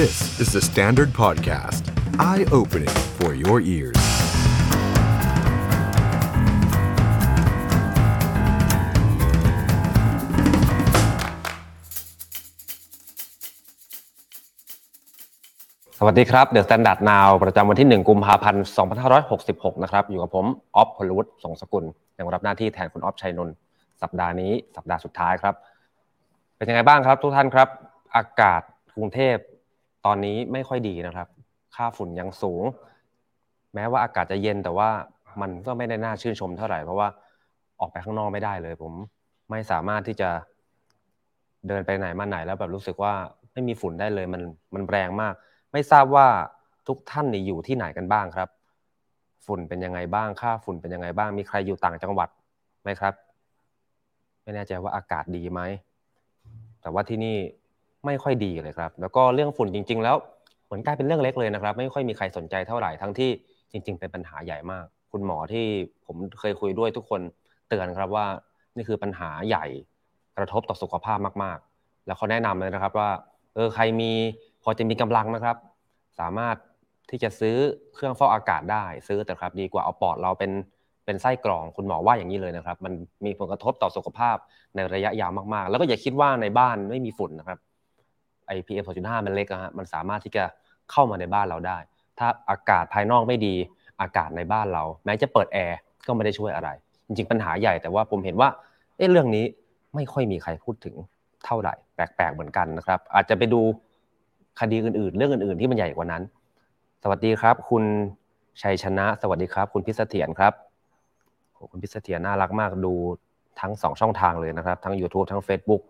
This is the Standard Podcast. Eye-opening for your ears. สวัสดีครับ The Standard Now ประจำวันที่ 1 กุมภาพันธ์ 2566 นะครับ อยู่กับผม ออฟพลวุฒิสงสกุล ยังรับหน้าที่แทนคุณออฟชัยนนท์ สัปดาห์นี้ สัปดาห์สุดท้ายครับ เป็นยังไงบ้างครับทุกท่านครับ อากาศกรุงเทพ ตอนนี้ไม่ค่อยดีนะครับ ค่าฝุ่นยังสูง แม้ว่าอากาศจะเย็นแต่ว่ามันก็ไม่ได้น่าชื่นชมเท่าไหร่เพราะว่าออกไปข้างนอกไม่ได้เลย ผมไม่สามารถที่จะเดินไปไหนมาไหนแล้วแบบรู้สึกว่าไม่มีฝุ่นได้เลยมันมันแรงมาก ไม่ทราบว่าทุกท่านนี่อยู่ที่ไหนกันบ้างครับ ฝุ่นเป็นยังไงบ้างค่าฝุ่นเป็นยังไงบ้าง มีใครอยู่ต่างจังหวัดไหมครับ ไม่แน่ใจว่าอากาศดีไหมแต่ว่าที่นี่ ไม่ค่อยดีเลยครับ แล้วก็เรื่องฝุ่นจริง ๆ แล้วเหมือนกลายเป็นเรื่องเล็กเลยนะครับ ไม่ค่อยมีใครสนใจเท่าไหร่ทั้งที่จริง ๆ เป็นปัญหาใหญ่มาก คุณหมอที่ผมเคยคุยด้วยทุกคนเตือนครับว่านี่คือปัญหาใหญ่กระทบต่อสุขภาพมากๆ แล้วเขาแนะนำเลยนะครับว่าเออใครมีพอจะมีกำลังนะครับ สามารถที่จะซื้อเครื่องฟอกอากาศไปซื้อเถอะครับ ดีกว่าเอาปอดเราเป็นเป็นไส้กรองคุณหมอว่าอย่างนี้เลยนะครับ มันมีผลกระทบต่อสุขภาพในระยะยาวมากๆ แล้วก็อย่าคิดว่าในบ้านไม่มีฝุ่นนะครับ ไอ้ PM สองจุดห้ามันเล็กนะฮะมันสามารถที่จะเข้ามาในบ้านเราได้ ถ้าอากาศภายนอกไม่ดี อากาศในบ้านเรา แม้จะเปิดแอร์ก็ไม่ได้ช่วยอะไร จริงๆปัญหาใหญ่แต่ว่าผมเห็นว่าเอ๊ะเรื่องนี้ไม่ค่อยมีใครพูดถึงเท่าไหร่แปลกๆเหมือนกันนะครับ อาจจะไปดูคดีอื่นๆ เรื่องอื่นๆ ที่มันใหญ่กว่านั้น สวัสดีครับ คุณชัยชนะ สวัสดีครับ คุณพิสเถียรครับคุณพิสเถียรน่ารักมากดูทั้งสองช่องทางเลยนะครับ ทั้ง YouTube ทั้ง Facebook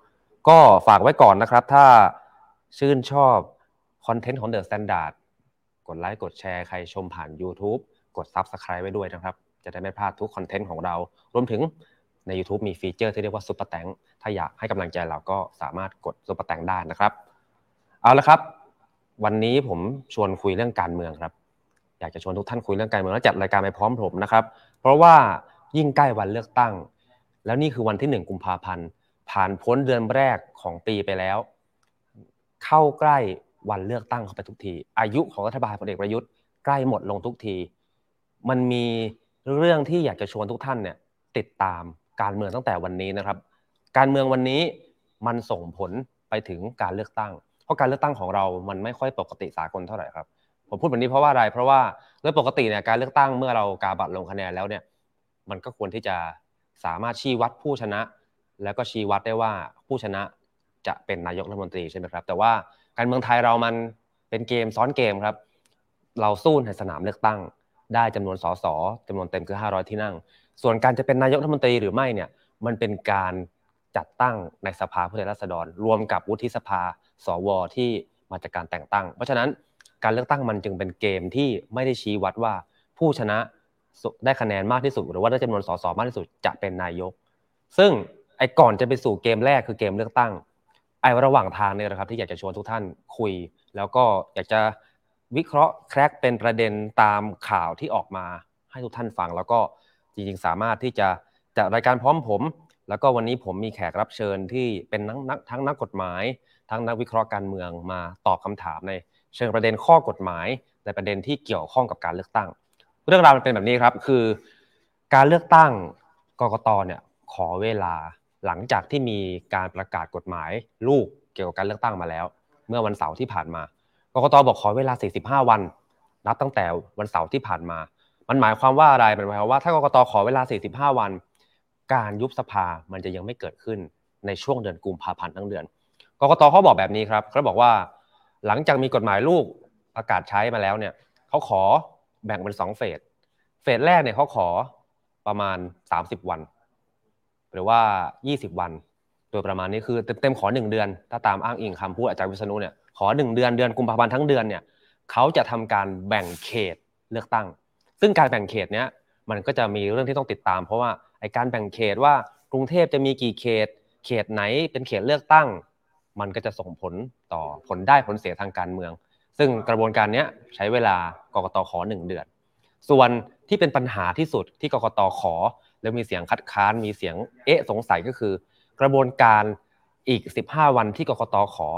ก็ฝากไว้ก่อนนะครับ ถ้า ชื่นชอบ content ของ The Standard กดไลค์กดแชร์ใครชมผ่าน YouTube กด Subscribe ไว้ด้วยนะครับ จะได้ไม่พลาดทุก content ของเรา รวมถึงใน YouTube มี feature ที่เรียกว่า Super Thanksถ้าอยากให้กำลังใจเราก็สามารถกดซุปเปอร์แตงได้นะครับ เอาละครับ วันนี้ผมชวนคุยเรื่องการเมืองครับ อยากจะชวนทุกท่านคุยเรื่องการเมืองแล้วจัดรายการไปพร้อมผมนะครับ เพราะว่ายิ่งใกล้วันเลือกตั้ง แล้วนี่คือวันที่หนึ่งกุมภาพันธ์ ผ่านพ้นเดือนแรกของปีไปแล้ว เข้าใกล้วันเลือกตั้งเข้าไปทุกที อายุของรัฐบาลพลเอกประยุทธ์ใกล้หมดลงทุกที มันมีเรื่องที่อยากจะชวนทุกท่านเนี่ยติดตามการเมืองตั้งแต่วันนี้นะครับ การเมืองวันนี้มันส่งผลไปถึงการเลือกตั้ง เพราะการเลือกตั้งของเรา มันไม่ค่อยปกติสากลเท่าไหร่ครับ ผมพูดแบบนี้เพราะว่าอะไร เพราะว่าโดยปกติเนี่ยการเลือกตั้งเมื่อเรากาบัตรลงคะแนนแล้วเนี่ย มันก็ควรที่จะสามารถชี้วัดผู้ชนะ แล้วก็ชี้วัดได้ว่าผู้ชนะ จะเป็นนายกรัฐมนตรีใช่ไหมครับ แต่ว่าการเมืองไทยเรามันเป็นเกมซ้อนเกมครับ เราสู้ในสนามเลือกตั้ง ได้จำนวนสสจำนวนเต็มคือ 500 ที่นั่ง ส่วนการจะเป็นนายกรัฐมนตรีหรือไม่เนี่ยมันเป็นการจัดตั้งในสภาผู้แทนราษฎร รวมกับวุฒิสภา สวที่มาจากการแต่งตั้ง เพราะฉะนั้นการเลือกตั้งมันจึงเป็นเกมที่ไม่ได้ชี้วัดว่า ผู้ชนะได้คะแนนมากที่สุด หรือว่าได้จำนวนสสมากที่สุดจะเป็นนายก ซึ่งไอ้ก่อนจะไปสู่เกมแรกคือเกมเลือกตั้ง ไอ้ระหว่างทางเนี่ยนะครับที่อยากจะชวนทุกท่านคุย แล้วก็อยากจะวิเคราะห์แครกเป็นประเด็นตามข่าวที่ออกมาให้ทุกท่านฟัง แล้วก็จริงๆ สามารถที่จะจัดรายการพร้อมผม แล้วก็วันนี้ผมมีแขกรับเชิญที่เป็นนักนักทั้งนักกฎหมาย ทั้งนักวิเคราะห์การเมืองมาตอบคำถามในเชิงประเด็นข้อกฎหมาย ในประเด็นที่เกี่ยวข้องกับการเลือกตั้ง เรื่องราวมันเป็นแบบนี้ครับคือ การเลือกตั้งกกตเนี่ยขอเวลา หลังจากที่มีการประกาศกฎหมายลูกเกี่ยวกับการเลือกตั้งมาแล้ว เมื่อวันเสาร์ที่ผ่านมากกตบอกขอเวลา 45 วัน นับตั้งแต่วันเสาร์ที่ผ่านมา มันหมายความว่าอะไรมันหมายความว่าถ้ากกตขอเวลา 45 วัน การยุบสภามันจะยังไม่เกิดขึ้นในช่วงเดือนกุมภาพันธ์ทั้งเดือนกกตเขาบอกแบบนี้ครับเขาบอกว่าหลังจากมีกฎหมายลูกประกาศใช้มาแล้วเนี่ยเขาขอแบ่งเป็นสองเฟสเฟสแรกเนี่ยเขาขอประมาณ 30 วัน หรือว่า 20 วันโดยประมาณนี้คือเต็มๆขอ 1 เดือน ถ้าตามอ้างอิงคำพูดอาจารย์วิษณุเนี่ยขอ 1 เดือนเดือนกุมภาพันธ์ทั้งเดือนเนี่ยเขาจะทำการแบ่งเขตเลือกตั้ง ซึ่งการแบ่งเขตเนี้ยมันก็จะมีเรื่องที่ต้องติดตาม เพราะว่าไอการแบ่งเขตว่ากรุงเทพจะมีกี่เขต เขตไหนเป็นเขตเลือกตั้ง มันก็จะส่งผลต่อผลได้ผลเสียทางการเมือง ซึ่งกระบวนการนี้ใช้เวลากกตขอหนึ่งเดือน ส่วนที่เป็นปัญหาที่สุดที่กกตขอ แล้วมีเสียงคัดค้านมีเสียงเอ๊ะสงสัยก็คือ กระบวนการอีก 15 วันที่กกตขอ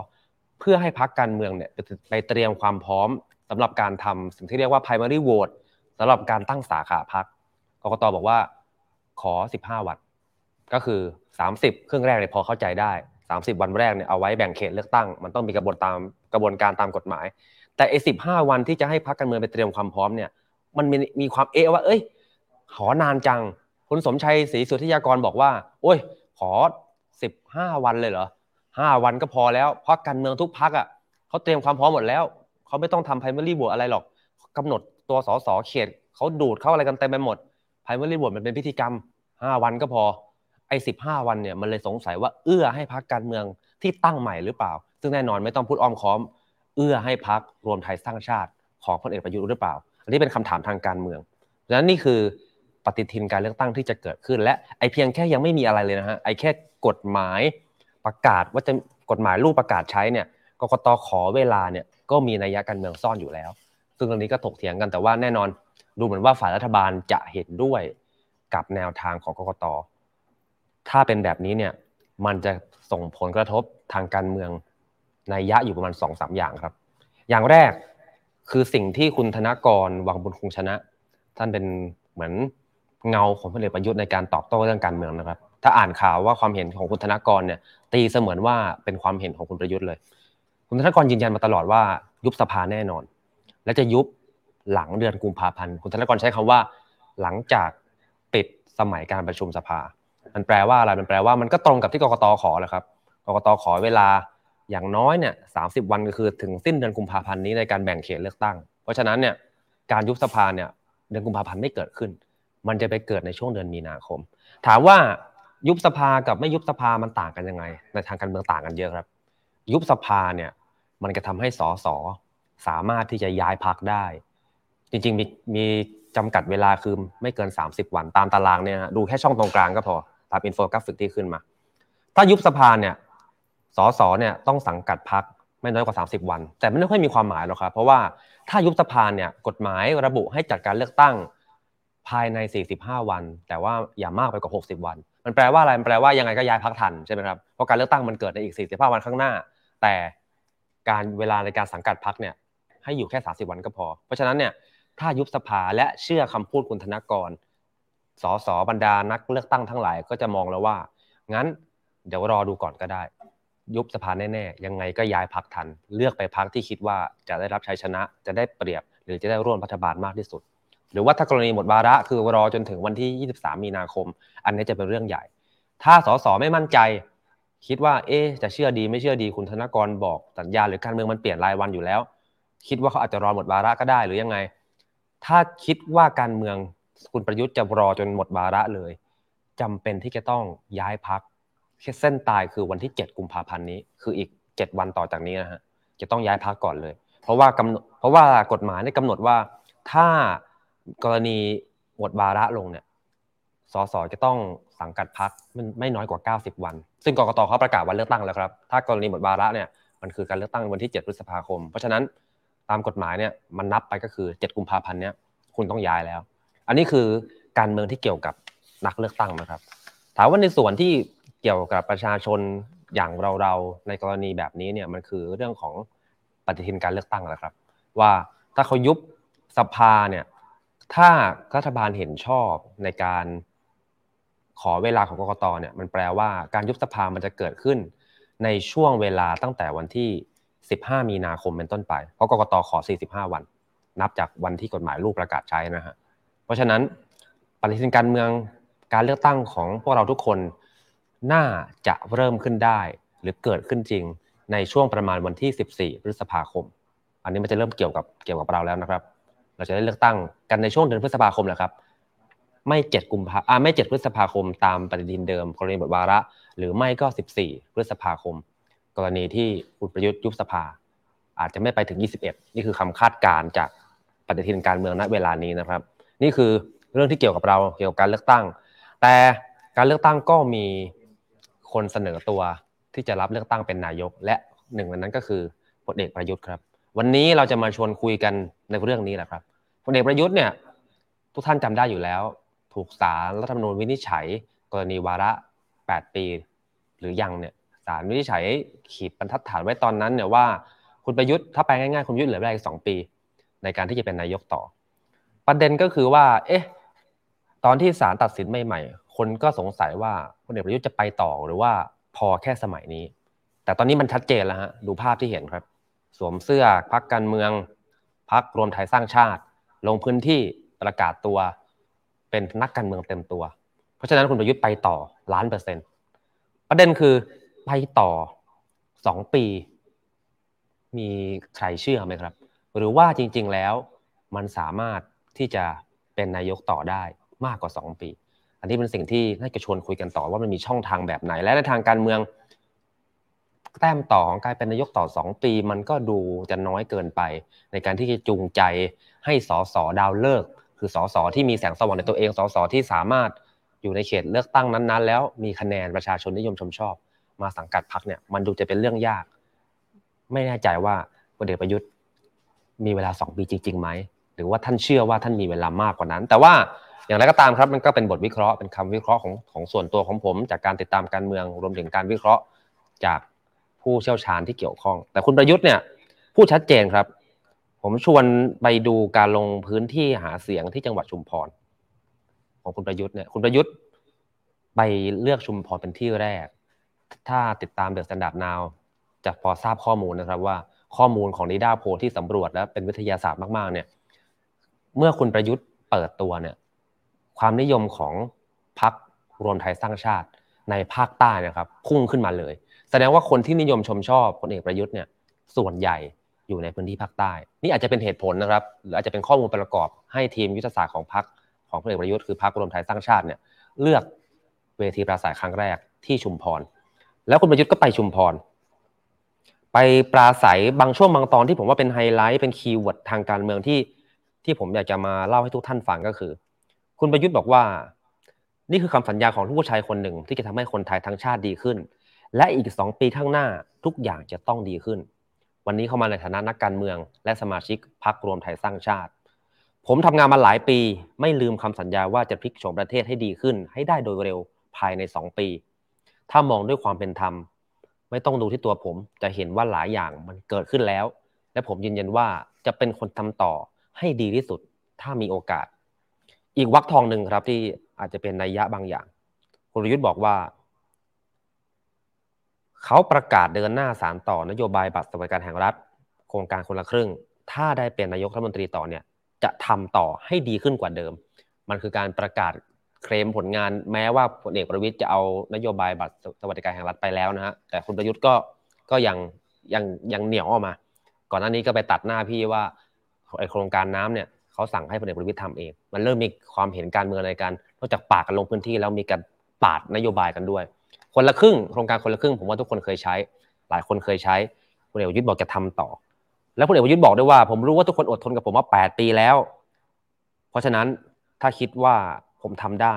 เพื่อให้พักการเมืองเนี่ยไปเตรียมความพร้อมสำหรับการทำสิ่งที่เรียกว่า primary vote สำหรับการตั้งสาขาพักกกตบอกว่าขอ 15 วัน ก็คือ 30ครึ่องแรกเนี่ยพอเข้าใจได้ 30 วันแรกเนี่ยเอาไว้แบ่งเขตเลือกตั้ง มันต้องมีกระบวนตามกระบวนการตามกฎหมาย แต่ไอ้15วันที่จะให้พักการเมืองไปเตรียมความพร้อมเนี่ยมันมีมีความเอะว่า เอ้ยขอนานจัง คุณสมชัยศรีสุทธิยากรบอกว่า โอ้ย ขอ 15 วันเลยเหรอ5วันก็พอแล้วเพราะการเมืองทุกพักอะเขาเตรียมความพร้อมหมดแล้วเขาไม่ต้องทำไพรมารีบวชอะไรหรอกกำหนดตัวสสเขตเขาดูดเข้าอะไรกันเต็มไปหมดไพรมารีบวชมันเป็นพิธีกรรม 5 วันก็พอไอ้15วันเนี่ยมันเลยสงสัยว่าเอื้อให้พักการเมืองที่ตั้งใหม่หรือเปล่า ซึ่งแน่นอนไม่ต้องพูดอ้อมค้อม เอื้อให้พักรวมไทยสร้างชาติของพลเอกประยุทธ์หรือเปล่า อันนี้เป็นคำถามทางการเมืองดังนั้นนี่คือ ปฏิทินการเลือกตั้งที่จะเกิดขึ้น และไอเพียงแค่ยังไม่มีอะไรเลยนะฮะไอแค่กฎหมายประกาศว่าจะกฎหมายรูปประกาศใช้เนี่ยกกตขอเวลาเนี่ยก็มีนัยยะการเมืองซ่อนอยู่แล้ว ซึ่งตรงนี้ก็ถกเถียงกันแต่ว่าแน่นอนดูเหมือนว่าฝ่ายรัฐบาลจะเห็นด้วยกับแนวทางของกกต ถ้าเป็นแบบนี้เนี่ยมันจะส่งผลกระทบทางการเมืองนัยยะอยู่ประมาณสองสามอย่างครับ อย่างแรกคือสิ่งที่คุณธนกรวังบุญคงชนะ ท่านเป็นเหมือน เงาของพลเอกประยุทธ์ในการตอบโต้เรื่องการเมืองนะครับ ถ้าอ่านข่าวว่าความเห็นของคุณธนกรเนี่ย ตีเสมือนว่าเป็นความเห็นของคุณประยุทธ์เลย คุณธนกรยืนยันมาตลอดว่ายุบสภาแน่นอน และจะยุบหลังเดือนกุมภาพันธ์คุณธนกรใช้คำว่า หลังจากปิดสมัยการประชุมสภา มันแปลว่าอะไรมันแปลว่ามันก็ตรงกับที่กรกตขอแหละครับกรกตขอเวลาอย่างน้อยเนี่ยสาวันก็คือถึงสิ้นเดือนกุมภาพันธ์นี้ในการแบ่งเขตเลือกตั้ง เพราะฉะนั้นเนี่ยการยุบสภาเนี่ยเดือนกุมภาพันธ์ไม่เกิดขึ้น มันจะไปเกิดในช่วงเดือนมีนาคม ถามว่ายุบสภากับไม่ยุบสภามันต่างกันยังไง ในทางการเมืองต่างกันเยอะครับ ยุบสภาเนี่ยมันจะทำให้สสสามารถที่จะย้ายพรรคได้ จริงๆมีมีจำกัดเวลาคือไม่เกิน 30 วันตามตารางเนี่ยดูแค่ช่องตรงกลางก็พอตามอินโฟกราฟิกที่ขึ้นมา ถ้ายุบสภาเนี่ยสสเนี่ยต้องสังกัดพรรคไม่น้อยกว่า 30 วัน แต่ไม่ค่อยมีความหมายหรอกครับเพราะว่าถ้ายุบสภาเนี่ยกฎหมายระบุให้จัดการเลือกตั้ง ภายใน 45 วัน แต่ว่าอย่ามากไปกว่า 60 วัน มันแปลว่าอะไรมันแปลว่ายังไงก็ย้ายพักทันใช่ไหมครับเพราะการเลือกตั้งมันเกิดในอีก 45 วันข้างหน้า แต่การเวลาในการสังกัดพักเนี่ยให้อยู่แค่ 30 วันก็พอ เพราะฉะนั้นเนี่ยถ้ายุบสภาและเชื่อคำพูดคุณธนกรสสบรรดานักเลือกตั้งทั้งหลายก็จะมองแล้วว่า งั้นเดี๋ยวรอดูก่อนก็ได้ ยุบสภาแน่ๆ ยังไงก็ย้ายพักทัน เลือกไปพักที่คิดว่าจะได้รับชัยชนะจะได้เปรียบ หรือจะได้ร่วมรัฐบาลมากที่สุด หรือว่าถ้ากรณีหมดวาระคือรอจนถึงวันที่ 23 มีนาคม อันนี้จะเป็นเรื่องใหญ่ ถ้าสสไม่มั่นใจ คิดว่า เอ๊จะเชื่อดีไม่เชื่อดีคุณธนกรบอกสัญญาหรือการเมืองมันเปลี่ยนรายวันอยู่แล้ว คิดว่าเขาอาจจะรอหมดวาระก็ได้หรือยังไง ถ้าคิดว่าการเมืองคุณประยุทธ์จะรอจนหมดวาระเลยจำเป็นที่จะต้องย้ายพักเส้นตายคือวันที่ 7 กุมภาพันธ์นี้ คืออีก 7 วันต่อจากนี้นะฮะจะต้องย้ายพักก่อนเลย เพราะว่ากำเพราะว่ากฎหมายได้กำหนดว่าถ้า กรณีหมดวาระลงเนี่ยสสจะต้องสังกัดพักมันไม่น้อยกว่า 90 วัน ซึ่งกรกตเขาประกาศวันเลือกตั้งแล้วครับ ถ้ากรณีหมดวาระเนี่ยมันคือการเลือกตั้งวันที่ 7 พฤษภาคม เพราะฉะนั้นตามกฎหมายเนี่ยมันนับไปก็คือ 7 กุมภาพันธ์เนี่ยคุณต้องย้ายแล้ว อันนี้คือการเมืองที่เกี่ยวกับนักเลือกตั้งนะครับ ถามว่าในส่วนที่เกี่ยวกับประชาชนอย่างเราๆในกรณีแบบนี้เนี่ยมันคือเรื่องของปฏิทินการเลือกตั้งแหละครับ ว่าถ้าเขายุบสภาเนี่ย ถ้ารัฐบาลเห็นชอบในการขอเวลาของกกตเนี่ยมันแปลว่าการยุบสภามันจะเกิดขึ้น ในช่วงเวลาตั้งแต่วันที่ 15 มีนาคมเป็นต้นไป เพราะกกตขอ 45 วัน นับจากวันที่กฎหมายรูปประกาศใช้นะฮะเพราะฉะนั้นปฏิทินการเมืองการเลือกตั้งของพวกเราทุกคนน่าจะเริ่มขึ้นได้ หรือเกิดขึ้นจริงในช่วงประมาณวันที่ 14 พฤษภาคม อันนี้มันจะเริ่มเกี่ยวกับเกี่ยวกับเราแล้วนะครับ เราจะได้เลือกตั้งกันในช่วงเดือนพฤษภาคมแหละครับ ไม่7กุมภาอ่าไม่7พฤษภาคมตามปฏิทินเดิมกรณีบทวาระ หรือไม่ก็ 14 พฤษภาคม กรณีที่คุณประยุทธ์ยุบสภา อาจจะไม่ไปถึง 21 นี่คือคำคาดการณ์จากปฏิทินการเมืองณเวลานี้นะครับ นี่คือเรื่องที่เกี่ยวกับเราเกี่ยวกับการเลือกตั้ง แต่การเลือกตั้งก็มีคนเสนอตัวที่จะรับเลือกตั้งเป็นนายก และหนึ่งในนั้นก็คือพลเอกประยุทธ์ครับ วันนี้เราจะมาชวนคุยกันในเรื่องนี้แหละครับพลเอกประยุทธ์เนี่ยทุกท่านจำได้อยู่แล้ว ถูกศาลรัฐธรรมนูญวินิจฉัย กรณีวาระ 8 ปี หรือยังเนี่ยศาลวินิจฉัยขีดบรรทัดฐานไว้ตอนนั้นเนี่ยว่าคุณประยุทธ์ถ้าไปง่ายๆคุณประยุทธ์เหลือเวลาอีกสองปี ในการที่จะเป็นนายกต่อ ประเด็นก็คือว่า เอ๊ะตอนที่ศาลตัดสินใหม่ๆ คนก็สงสัยว่าพลเอกประยุทธ์จะไปต่อหรือว่าพอแค่สมัยนี้ แต่ตอนนี้มันชัดเจนแล้วฮะดูภาพที่เห็นครับ สวมเสื้อพักการเมือง พักรวมไทยสร้างชาติ ลงพื้นที่ประกาศตัว เป็นนักการเมืองเต็มตัว เพราะฉะนั้นคุณประยุทธ์ไปต่อล้านเปอร์เซ็นต์ประเด็นคือไปต่อสองปี มีใครเชื่อไหมครับ หรือว่าจริง ๆแล้วมันสามารถที่จะเป็นนายกต่อได้มากกว่าสองปี อันนี้เป็นสิ่งที่น่าจะชวนคุยกันต่อว่ามันมีช่องทางแบบไหน และในทางการเมือง แต้มต่อของการเป็นนายกต่อสองปี มันก็ดูจะน้อยเกินไป ในการที่จะจูงใจให้สสดาวเลิก คือสสที่มีแสงสว่างในตัวเองสสที่สามารถอยู่ในเขตเลือกตั้งนั้นๆ แล้วมีคะแนนประชาชนนิยมชมชอบ มาสังกัดพรรคเนี่ยมันดูจะเป็นเรื่องยาก ไม่แน่ใจว่าพลเอกประยุทธ์มีเวลาสองปีจริงๆไหมหรือว่าท่านเชื่อว่าท่านมีเวลามากกว่านั้น แต่ว่าอย่างไรก็ตามครับมันก็เป็นบทวิเคราะห์เป็นคำวิเคราะห์ของของส่วนตัวของผม จากการติดตามการเมืองรวมถึงการวิเคราะห์จาก ผู้เชี่ยวชาญที่เกี่ยวข้อง แต่คุณประยุทธ์เนี่ยพูดชัดเจนครับ ผมชวนไปดูการลงพื้นที่หาเสียงที่จังหวัดชุมพรของคุณประยุทธ์เนี่ยคุณประยุทธ์ไปเลือกชุมพรเป็นที่แรก ถ้าติดตาม THE STANDARD NOW จะพอทราบข้อมูลนะครับว่าข้อมูลของนิด้าโพลที่สำรวจและเป็นวิทยาศาสตร์มากๆเนี่ยเมื่อคุณประยุทธ์เปิดตัวเนี่ยความนิยมของพรรครวมไทยสร้างชาติในภาคใต้นะครับพุ่งขึ้นมาเลย แสดงว่าคนที่นิยมชมชอบพลเอกประยุทธ์เนี่ยส่วนใหญ่อยู่ในพื้นที่ภาคใต้ นี่อาจจะเป็นเหตุผลนะครับหรืออาจจะเป็นข้อมูลประกอบให้ทีมยุทธศาสตร์ของพรรคของพลเอกประยุทธ์คือพรรครวมไทยสร้างชาติเนี่ยเลือกเวทีปราศรัยครั้งแรกที่ชุมพร แล้วคุณประยุทธ์ก็ไปชุมพร ไปปราศรัยบางช่วงบางตอนที่ผมว่าเป็นไฮไลท์เป็น keyword ทางการเมืองที่ที่ผมอยากจะมาเล่าให้ทุกท่านฟังก็คือ คุณประยุทธ์บอกว่า นี่คือคำสัญญาของทุกผู้ชายคนหนึ่งที่จะทำให้คนไทยทั้งชาติดีขึ้น และอีกสองปีข้างหน้าทุกอย่างจะต้องดีขึ้น วันนี้เข้ามาในฐานะนักการเมือง และสมาชิกพรรครวมไทยสร้างชาติ ผมทำงานมาหลายปี ไม่ลืมคำสัญญาว่าจะพลิกโฉมประเทศให้ดีขึ้น ให้ได้โดยเร็วภายในสองปี ถ้ามองด้วยความเป็นธรรม ไม่ต้องดูที่ตัวผมจะเห็นว่าหลายอย่างมันเกิดขึ้นแล้ว และผมยืนยันว่าจะเป็นคนทำต่อให้ดีที่สุด ถ้ามีโอกาส อีกวักทองหนึ่งครับที่อาจจะเป็นนัยยะบางอย่างคุณรยุทธ์บอกว่า เขาประกาศเดินหน้าสารต่อนโยบายบัตรสวัสดิการแห่งรัฐ โครงการคนละครึ่ง ถ้าได้เป็นนายกรัฐมนตรีต่อเนี่ยจะทำต่อให้ดีขึ้นกว่าเดิม มันคือการประกาศเคลมผลงานแม้ว่าพลเอกประวิตยจะเอานโยบายบัตรสวัสดิการแห่งรัฐไปแล้วนะฮะแต่คุณประยุทธ์ก็ก็ยังยังยังเหนียวออกมา ก่อนหน้านี้ก็ไปตัดหน้าพี่ว่าไอโครงการน้ำเนี่ยเขาสั่งให้พลเอกประวิตยทำเอง มันเริ่มมีความเห็นการเมืองในการนอกจากปากกันลงพื้นที่แล้วมีการปาดนโยบายกันด้วย คนละครึ่งโครงการคนละครึ่งผมว่าทุกคนเคยใช้ หลายคนเคยใช้พลเอกประยุทธ์บอกจะทำต่อ แล้วพลเอกประยุทธ์บอกด้วยว่า ผมรู้ว่าทุกคนอดทนกับผมมาแปดปีแล้ว เพราะฉะนั้นถ้าคิดว่าผมทำได้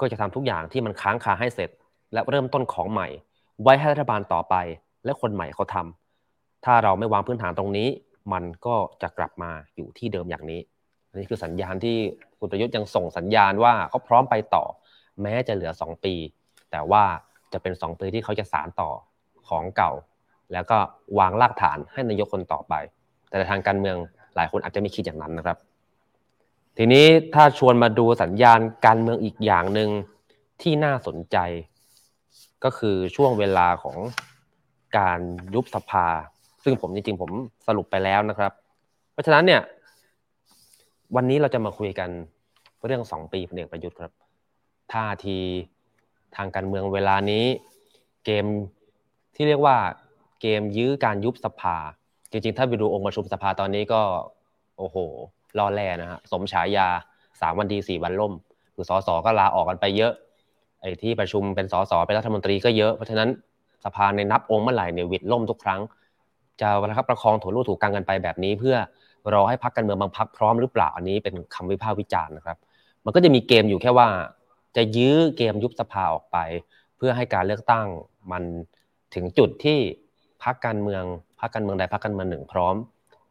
ก็จะทำทุกอย่างที่มันค้างคาให้เสร็จ และเริ่มต้นของใหม่ ไว้ให้รัฐบาลต่อไป และคนใหม่เขาทำถ้าเราไม่วางพื้นฐานตรงนี้ มันก็จะกลับมาอยู่ที่เดิมอย่างนี้อันนี้คือสัญญาณที่คุณประยุทธ์ยังส่งสัญญาณว่าเขาพร้อมไปต่อ แม้จะเหลือ 2 ปี แต่ว่าจะเป็น 2 ปีที่เขาจะสารต่อของเก่า แล้วก็วางรากฐานให้นายกคนต่อไป แต่ทางการเมืองหลายคนอาจจะไม่คิดอย่างนั้นนะครับ ทีนี้ถ้าชวนมาดูสัญญาณการเมืองอีกอย่างหนึ่งที่น่าสนใจ ก็คือช่วงเวลาของการยุบสภา ซึ่งผมจริงๆผมสรุปไปแล้วนะครับ เพราะฉะนั้นเนี่ยวันนี้เราจะมาคุยกันเรื่องสองปีพลเอกประยุทธ์ครับท่าที ทางการเมืองเวลานี้ เกมที่เรียกว่าเกมยื้อการยุบสภา จริงๆ ถ้าไปดูองค์ประชุมสภาตอนนี้ก็โอ้โหรอแล่นะฮะสมฉายาสามวันดีสี่วันล่ม คือสสก็ลาออกกันไปเยอะไอ้ที่ประชุมเป็นสสเป็นรัฐมนตรีก็เยอะเพราะฉะนั้นสภาในนับองค์เมื่อไหร่เนี่ยวิดล่มทุกครั้ง จะนะครับประคองถูรูถูกกังกันไปแบบนี้ เพื่อรอให้พักการเมืองบางพักพร้อมหรือเปล่าอันนี้เป็นคำวิพากษ์วิจารณ์นะครับ มันก็จะมีเกมอยู่แค่ว่า จะยื้อเกมยุบสภาออกไป เพื่อให้การเลือกตั้งมันถึงจุดที่พักการเมืองพักการเมืองใดพักการเมืองหนึ่งพร้อม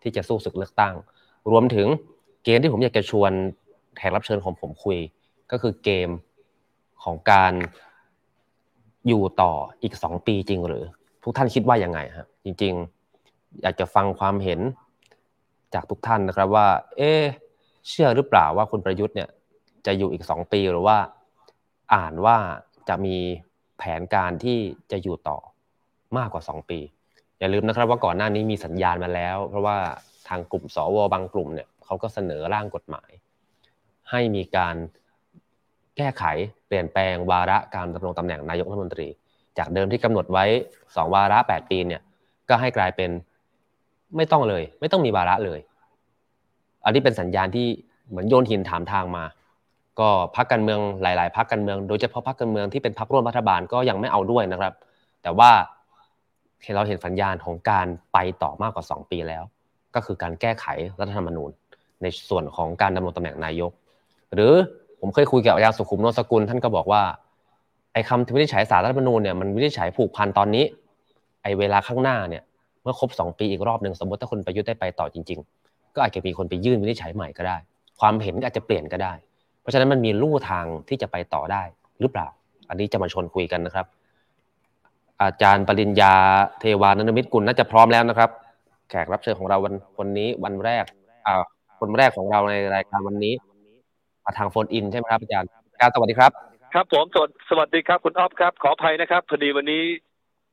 ที่จะสู้ศึกเลือกตั้ง รวมถึงเกมที่ผมอยากจะชวนแขกรับเชิญของผมคุย ก็คือเกมของการอยู่ต่ออีกสองปีจริงหรือ ทุกท่านคิดว่ายังไงครับจริง ๆ อยากจะฟังความเห็นจากทุกท่านนะครับว่า เอ๊เชื่อหรือเปล่าว่าคุณประยุทธ์เนี่ยจะอยู่อีกสองปีหรือว่า อ่านว่าจะมีแผนการที่จะอยู่ต่อมากกว่าสองปี อย่าลืมนะครับว่าก่อนหน้านี้มีสัญญาณมาแล้ว เพราะว่าทางกลุ่มสวบางกลุ่มเนี่ยเขาก็เสนอร่างกฎหมาย ให้มีการแก้ไขเปลี่ยนแปลงวาระการดำรงตำแหน่งนายกรัฐมนตรี จากเดิมที่กำหนดไว้สองวาระแปดปีเนี่ยก็ให้กลายเป็นไม่ต้องเลย ไม่ต้องมีวาระเลย อันนี้เป็นสัญญาณที่เหมือนโยนหินถามทางมา ก็พักการเมืองหลาย ๆพักการเมือง โดยเฉพาะพักการเมืองที่เป็นพักร่วมรัฐบาลก็ยังไม่เอาด้วยนะครับ แต่ว่าเราเห็นสัญญาณของการไปต่อมากกว่า 2 ปีแล้ว ก็คือการแก้ไขรัฐธรรมนูญ ในส่วนของการดำรงตำแหน่งนายก หรือผมเคยคุยกับอาจารย์สุขุมนนสกุล ท่านก็บอกว่าไอ้คำที่วินิจฉัยสารรัฐธรรมนูญเนี่ยมันวินิจฉัยผูกพันตอนนี้ ไอ้เวลาข้างหน้าเนี่ยเมื่อครบ 2 ปีอีกรอบหนึ่งสมมติถ้าคุณประยุทธ์ได้ไปต่อจริง ๆ ก็อาจจะมีคนไปยื่นวินิจฉัยใหม่ก็ได้ ความเห็นอาจจะเปลี่ยนก็ได้ เพราะฉะนั้นมันมีลู่ทางที่จะไปต่อได้หรือเปล่า อันนี้จะมาชวนคุยกันนะครับ อาจารย์ปริญญาเทวานนมิตรกุลน่าจะพร้อมแล้วนะครับ แขกรับเชิญของเราวันวันนี้วันแรกอ่าคนแรกของเราในรายการวันนี้มาทางโฟนอินใช่ไหมครับอาจารย์อาจารย์สวัสดีครับครับผมสวัสสวัสดีครับคุณอ๊อฟครับ ขออภัยนะครับพอดีวันนี้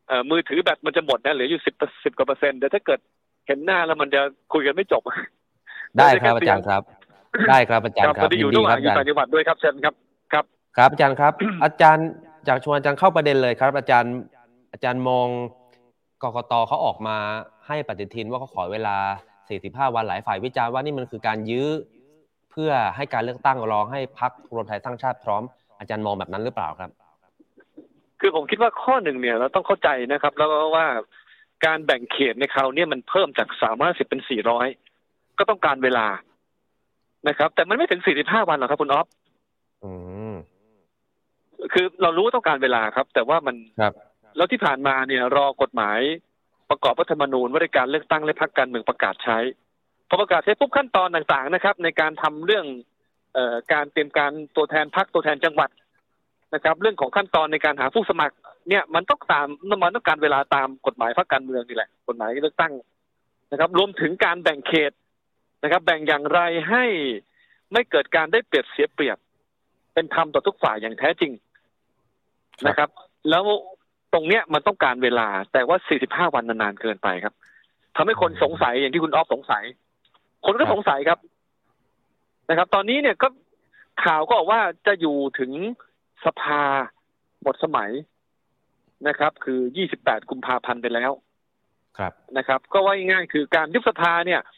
เอ่อมือถือแบตมันจะหมดนะเหลืออยู่สิบสิบกว่าเปอร์เซ็นต์เดี๋ยวถ้าเกิดเห็นหน้าแล้วมันจะคุยกันไม่จบ ได้ครับอาจารย์ครับ ได้ครับอาจารย์คพรัอบดีอยู่ยินระหว่างคอยู่รับต่างจังหวัดด้วยครับเชิญครับครับ ครับอาจารย์ครับ อาจารย์จากชวนอาจารย์เข้าประเด็นเลยครับ อาจารย์อาจารย์มองกกตเขาออกมาให้ปฏิทินว่าเขาขอเวลา 45 วันหลายฝ่ายวิจารณ์ว่านี่มันคือการยื้อ เพื่อให้การเลือกตั้งรองให้พักรวมไทยสร้างชาติพร้อมอาจารย์มองแบบนั้นหรือเปล่าครับ คือผมคิดว่าข้อหนึ่งเนี่ยเราต้องเข้าใจนะครับ แล้วว่าการแบ่งเขตในคราวนี้มันเพิ่มจากสามร้อยสิบเป็นสี่ร้อยก็ต้องการเวลา นะครับ แต่มันไม่ถึงสี่สิบห้าวันหรอกครับคุณอ๊อฟอืมคือเรารู้ว่าต้องการเวลาครับ แต่ว่ามันครับ แล้วที่ผ่านมาเนี่ย รอกฎหมายประกอบรัฐธรรมนูญว่าด้วยการเลือกตั้งและพรรคการเมืองประกาศใช้พอประกาศใช้ปุ๊บขั้นตอนต่างๆนะครับ ในการทำเรื่องเอ่อการเตรียมการตัวแทนพรรคตัวแทนจังหวัดนะครับ เรื่องของขั้นตอนในการหาผู้สมัคร เนี่ยมันต้องตามมันต้องการเวลาตามกฎหมายพรรคการเมืองนี่แหละกฎหมายเลือกตั้งนะครับ รวมถึงการแบ่งเขต นะครับ แบ่งอย่างไรให้ไม่เกิดการได้เปรียบเสียเปรียบ เป็นธรรมต่อทุกฝ่ายอย่างแท้จริงนะครับ แล้วตรงเนี้ยมันต้องการเวลา แต่ว่า 45 วันนานๆเกินไปครับทำให้คนสงสัยอย่างที่คุณออฟสงสัย คนก็สงสัยครับนะครับ ตอนนี้เนี่ยก็ข่าวก็บอกว่าจะอยู่ถึงสภาหมดสมัยนะครับ คือ 28 กุมภาพันธ์ไปแล้ว ครับนะครับ ก็ว่าง่ายๆคือการยุบสภาเนี่ยเอ่อ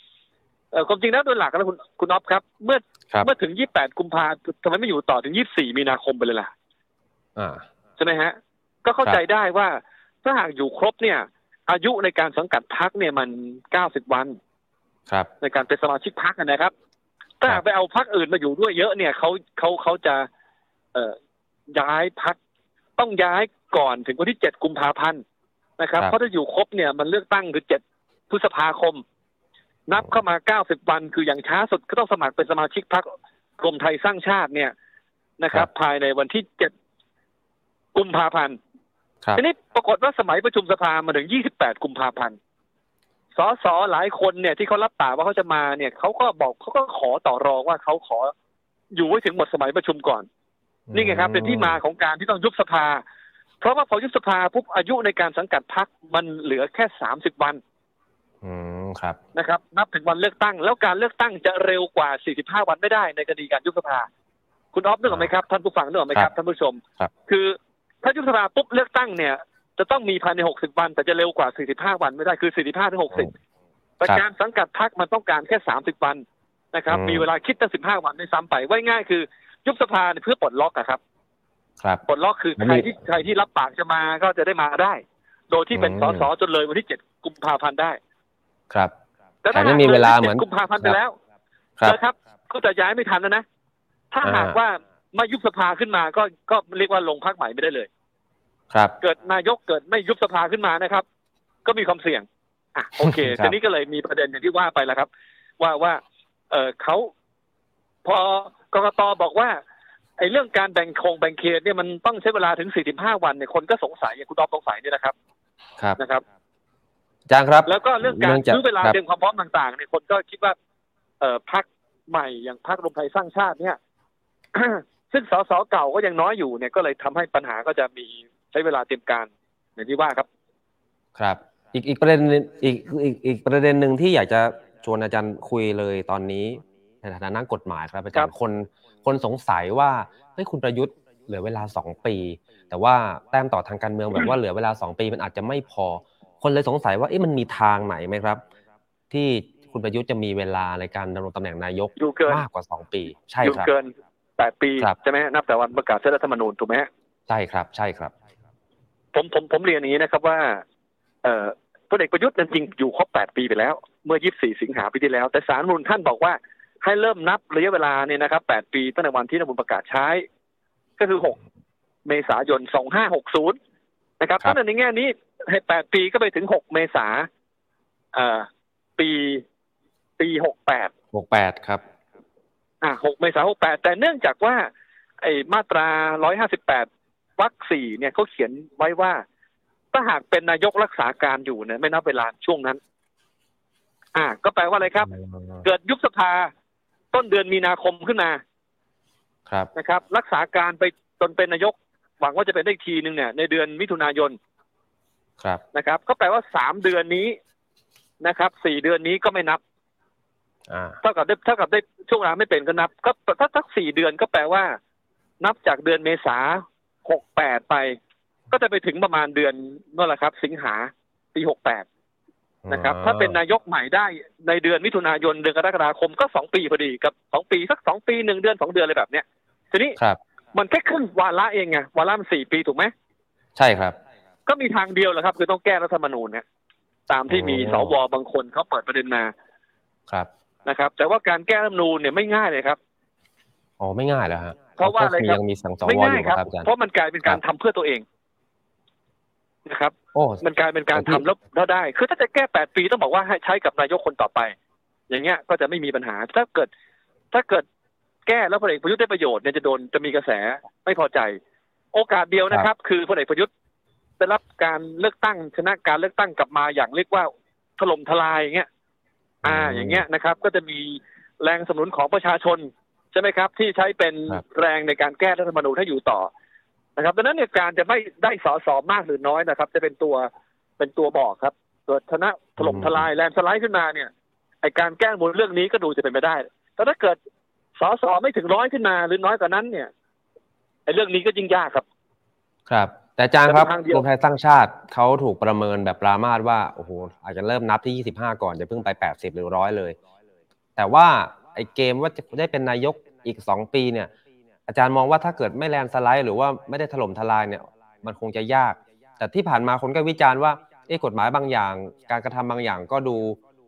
ความจริงแล้วโดยหลักแล้วคุณคุณออฟครับ เมื่อครับเมื่อถึง 28 กุมภาทำไมไม่อยู่ต่อถึง 24 มีนาคมไปเลยล่ะอ่าใช่ไหมฮะ ก็เข้าใจครับได้ว่าถ้าหากอยู่ครบเนี่ย อายุในการสังกัดพักเนี่ยมัน 90 วัน ครับ ในการเป็นสมาชิกพักนะครับ ถ้าหากไปเอาพักอื่นมาอยู่ด้วยเยอะเนี่ยเขาเขาเขาจะ เอ่อย้ายพักต้องย้ายก่อนถึงวันที่ 7 กุมภาพันธ์นะครับครับเพราะถ้าอยู่ครบเนี่ยมันเลือกตั้งคือ 7 พฤษภาคม นับเข้ามา 90 วันคืออย่างช้าสุดก็ต้องสมัครเป็นสมาชิกพักกรมไทยสร้างชาติเนี่ยนะครับ ภายในวันที่ 7 กุมภาพันธ์ครับทีนี้ปรากฏว่าสมัยประชุมสภามาถึง 28 กุมภาพันธ์สสหลายคนเนี่ยที่เขารับปากว่าเขาจะมาเนี่ยเขาก็บอกเขาก็ขอต่อรองว่าเขาขออยู่ไว้ถึงหมดสมัยประชุมก่อน นี่ไงครับ เป็นที่มาของการที่ต้องยุบสภา เพราะว่าพอยุบสภาปุ๊บอายุในการสังกัดพักมันเหลือแค่30วันอืม ครับนะครับ นับถึงวันเลือกตั้ง แล้วการเลือกตั้งจะเร็วกว่า 45 วันไม่ได้ในคดีการยุบสภา คุณออฟนึกออกไหมครับท่านผู้ฟังนึกออกไหมครับท่านผู้ชมครับคือถ้ายุบสภาปุ๊บเลือกตั้งเนี่ย จะต้องมีภายใน 60 วัน แต่จะเร็วกว่า 45 วันไม่ได้คือ 45 ถึง 60 แต่การสังกัดพักมันต้องการแค่ 30 วันนะครับอืมมีเวลาคิดตั้ง 15 วันในซ้ำไปไว้ง่ายคือยุบสภาเนี่ยเพื่อปลดล็อกอะครับครับปลดล็อกคือมันใครมีที่ใครที่รับปากจะมาก็จะได้มาได้ โดยที่เป็นอืมสสจนเลยวันที่7กุมภาพันธ์ได้ ครับแต่แต่ไม่มีเวลาเหมือนกุมภาพันธ์ไปแล้วครับนะครับก็จะย้ายไม่ทันแล้วนะถ้าอ่าหากว่ามายุบสภาขึ้นมาก็ก็เรียกว่าลงพักใหม่ไม่ได้เลย ครับ เกิดนายกเกิดไม่ยุบสภาขึ้นมานะครับ ก็มีความเสี่ยงอะโอเคครับทีนี้ก็เลยมีประเด็นอย่างที่ว่าไปแล้วครับ ว่าว่า เออเขาพอกกตบอกว่าไอ้เรื่องการแบ่งโครงแบ่งเขตเนี่ยมันต้องใช้เวลาถึง 45 วันเนี่ยคนก็สงสัยอย่างคุณดอมสงสัยเนี่ยนะครับ ครับนะครับอา จารย์ครับ แล้วก็เรื่องการเนื่องจากซื้อเวลาครับเตรียมความพร้อมต่างๆเนี่ยคนก็คิดว่า เอ่อพักใหม่อย่างพักรวมไทยสร้างชาติเนี่ยซึ่งสสเก่าก็ยังน้อยอยู่เนี่ยก็เลยทำให้ปัญหาก็จะมีใช้เวลาเตรียมการอย่างที่ว่าครับ ครับ อีกอีกประเด็นหนึ่งอีกอีกอีกประเด็นหนึ่งที่อยากจะชวนอาจารย์คุยเลยตอนนี้ในฐานะนักกฎหมายครับอาจารครัย์บคนคนสงสัยว่าเฮ้ยคุณประยุทธ์เหลือเวลาสองปี แต่ว่าแต้มต่อทางการเมืองแบบว่าเหลือเวลาสองปีมันอาจจะไม่พอ คนเลยสงสัยว่าเอ๊ะมันมีทางไหนไหมครับ ที่คุณประยุทธ์จะมีเวลาในการดำรงตำแหน่งนายกอยู่เกินมากกว่าสองปี ใช่อยู่ครับเกินแปดปีครับใช่ไหมฮะนับแต่วันประกาศใช้รัฐธรรมนูญถูกไหมฮะใช่ครับ ใช่ครับ ผมผมผมเรียนอย่างนี้นะครับว่า เอ่อพลเอกประยุทธ์นั้นจริงอยู่ครบแปดปีไปแล้ว เมื่อ24สิงหาปีที่แล้ว แต่สารรัฐธรรมนูญท่านบอกว่าให้เริ่มนับระยะเวลาเนี่ยนะครับแปดปีตั้งแต่วันที่รัฐธรรมนูญประกาศใช้ ก็คือ6เมษายน2560นะครับครับถ้าในแง่นี้ให้แปดปีก็ไปถึง6เมษาเอ่อปีปี68หกแปดครับ อ่า6เมษายน68แต่เนื่องจากว่า ไอ้มาตรา158วรรคสี่เนี่ยเขาเขียนไว้ว่าถ้าหากเป็นนายกรักษาการอยู่เนี่ยไม่นับเวลาช่วงนั้น อ่า ก็แปลว่าอะไรครับ เกิดยุบสภาต้นเดือนมีนาคมขึ้นมา ครับนะครับ รักษาการไปจนเป็นนายก หวังว่าจะเป็นได้อีกทีหนึ่งเนี่ยในเดือนมิถุนายนครับนะครับ ก็แปลว่าสามเดือนนี้นะครับสี่เดือนนี้ก็ไม่นับอ่าเท่ากับได้เท่ากับได้ช่วงเวลาไม่เป็นก็นับ ก็ถ้าสักสี่เดือนก็แปลว่า นับจากเดือนเมษาหกแปดไป ก็จะไปถึงประมาณเดือนนั่นแหละครับ สิงหาปีหกแปดนะครับ ถ้าเป็นนายกใหม่ได้ในเดือนมิถุนายนเดือนกรกฎาคมก็สองปีพอดีกับสองปีสักสองปีหนึ่งเดือนสองเดือนอะไรแบบเนี้ยทีนี้ครับ มันแค่ครึ่งวาระเองไงวาระมันสี่ปีถูกไหมใช่ครับ ก็มีทางเดียวแหละครับ คือต้องแก้รัฐธรรมนูญเนี่ยตามที่มีโอ้สวบางคนเขาเปิดประเด็นมาครับนะครับ แต่ว่าการแก้รัฐธรรมนูญเนี่ยไม่ง่ายเลยครับอ๋อไม่ง่ายแล้วฮะเพราะว่าอะไรครับยังมีสังสวไม่อง่ายยู่ครับครับอาจารย์เพราะมันกลายเป็นการครับทำเพื่อตัวเองนะครับโอ้มันกลายเป็นการแต่ที่ทำแล้วแล้วได้ คือถ้าจะแก้แปดปีต้องบอกว่าให้ใช้กับนายกคนต่อไป อย่างเงี้ยก็จะไม่มีปัญหา ถ้าเกิด ถ้าเกิด แก้แล้วพลเอกประยุทธ์ได้ประโยชน์เนี่ยจะโดนจะมีกระแสไม่พอใจ โอกาสเดียวนะครับ คือพลเอกประยุทธ์ได้รับการเลือกตั้งชนะการเลือกตั้งกลับมาอย่างเรียกว่าถล่มทลายอย่างเงี้ย อ่า อย่างเงี้ยนะครับ ก็จะมีแรงสนับสนุนของประชาชนใช่ไหมครับ ที่ใช้เป็นครับแรงในการแก้รัฐธรรมนูญให้อยู่ต่อนะครับดังนั้นเนี่ยการจะไม่ได้สอสอมากหรือน้อยนะครับ จะเป็นตัวเป็นตัวบอกครับเกิดชนะถล่มทลายแลนด์สไลด์ขึ้นมาเนี่ยไอการแก้มูลเรื่องนี้ก็ดูจะเป็นไปได้แต่ถ้าเกิด สอสอไม่ถึงร้อยขึ้นมา หรือน้อยกว่านั้นเนี่ยไอเรื่องนี้ก็ยิ่งยากครับ ครับ แต่อาจารย์ครับแต่เป็นทางเดียวรวมไทยสร้างชาติเขาถูกประเมินแบบปรามาสว่าโอ้โหอาจจะเริ่มนับที่25ก่อนจะเพิ่งไป80หรือร้อยเลย แต่ว่าไอ้เกมว่าจะได้เป็นนายกอีก2ปีเนี่ย อาจารย์มองว่าถ้าเกิดไม่แลนด์สไลด์หรือว่าไม่ได้ถล่มทลายเนี่ย มันคงจะยาก แต่ที่ผ่านมาคนก็วิจารณ์ว่าเอ๊ะกฎหมายบางอย่าง การกระทำบางอย่างก็ดู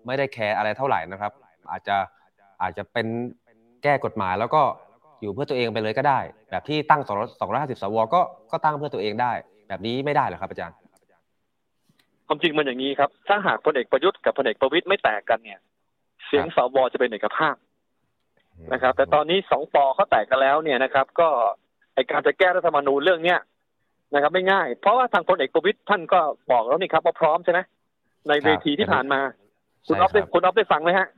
ไม่ได้แคร์อะไรเท่าไหร่นะครับ อาจจะอาจจะเป็น แก้กฎหมายแล้วก็อยู่เพื่อตัวเองไปเลยก็ได้ แบบที่ตั้ง250สวก็ก็ตั้งเพื่อตัวเองได้ แบบนี้ไม่ได้เหรอครับอาจารย์ความจริงมันอย่างนี้ครับ ถ้าหากพลเอกประยุทธ์กับพลเอกประวิตยไม่แตกกันเนี่ย เสียงสวจะเป็นเอกภาพนะครับ แต่ตอนนี้สองปอเขาแตกกันแล้วเนี่ยนะครับ ก็ไอการจะแก้รัฐธรรมนูญเรื่องเนี้ยนะครับ ไม่ง่าย เพราะว่าทางพลเอกประวิตยท่านก็บอกแล้วนี่ครับว่าพร้อมใช่ไหมในเวทีที่ผ่านมา คุณอ๊อฟได้ใช่รับคุณอ๊อฟได้ฟังไหมฮะ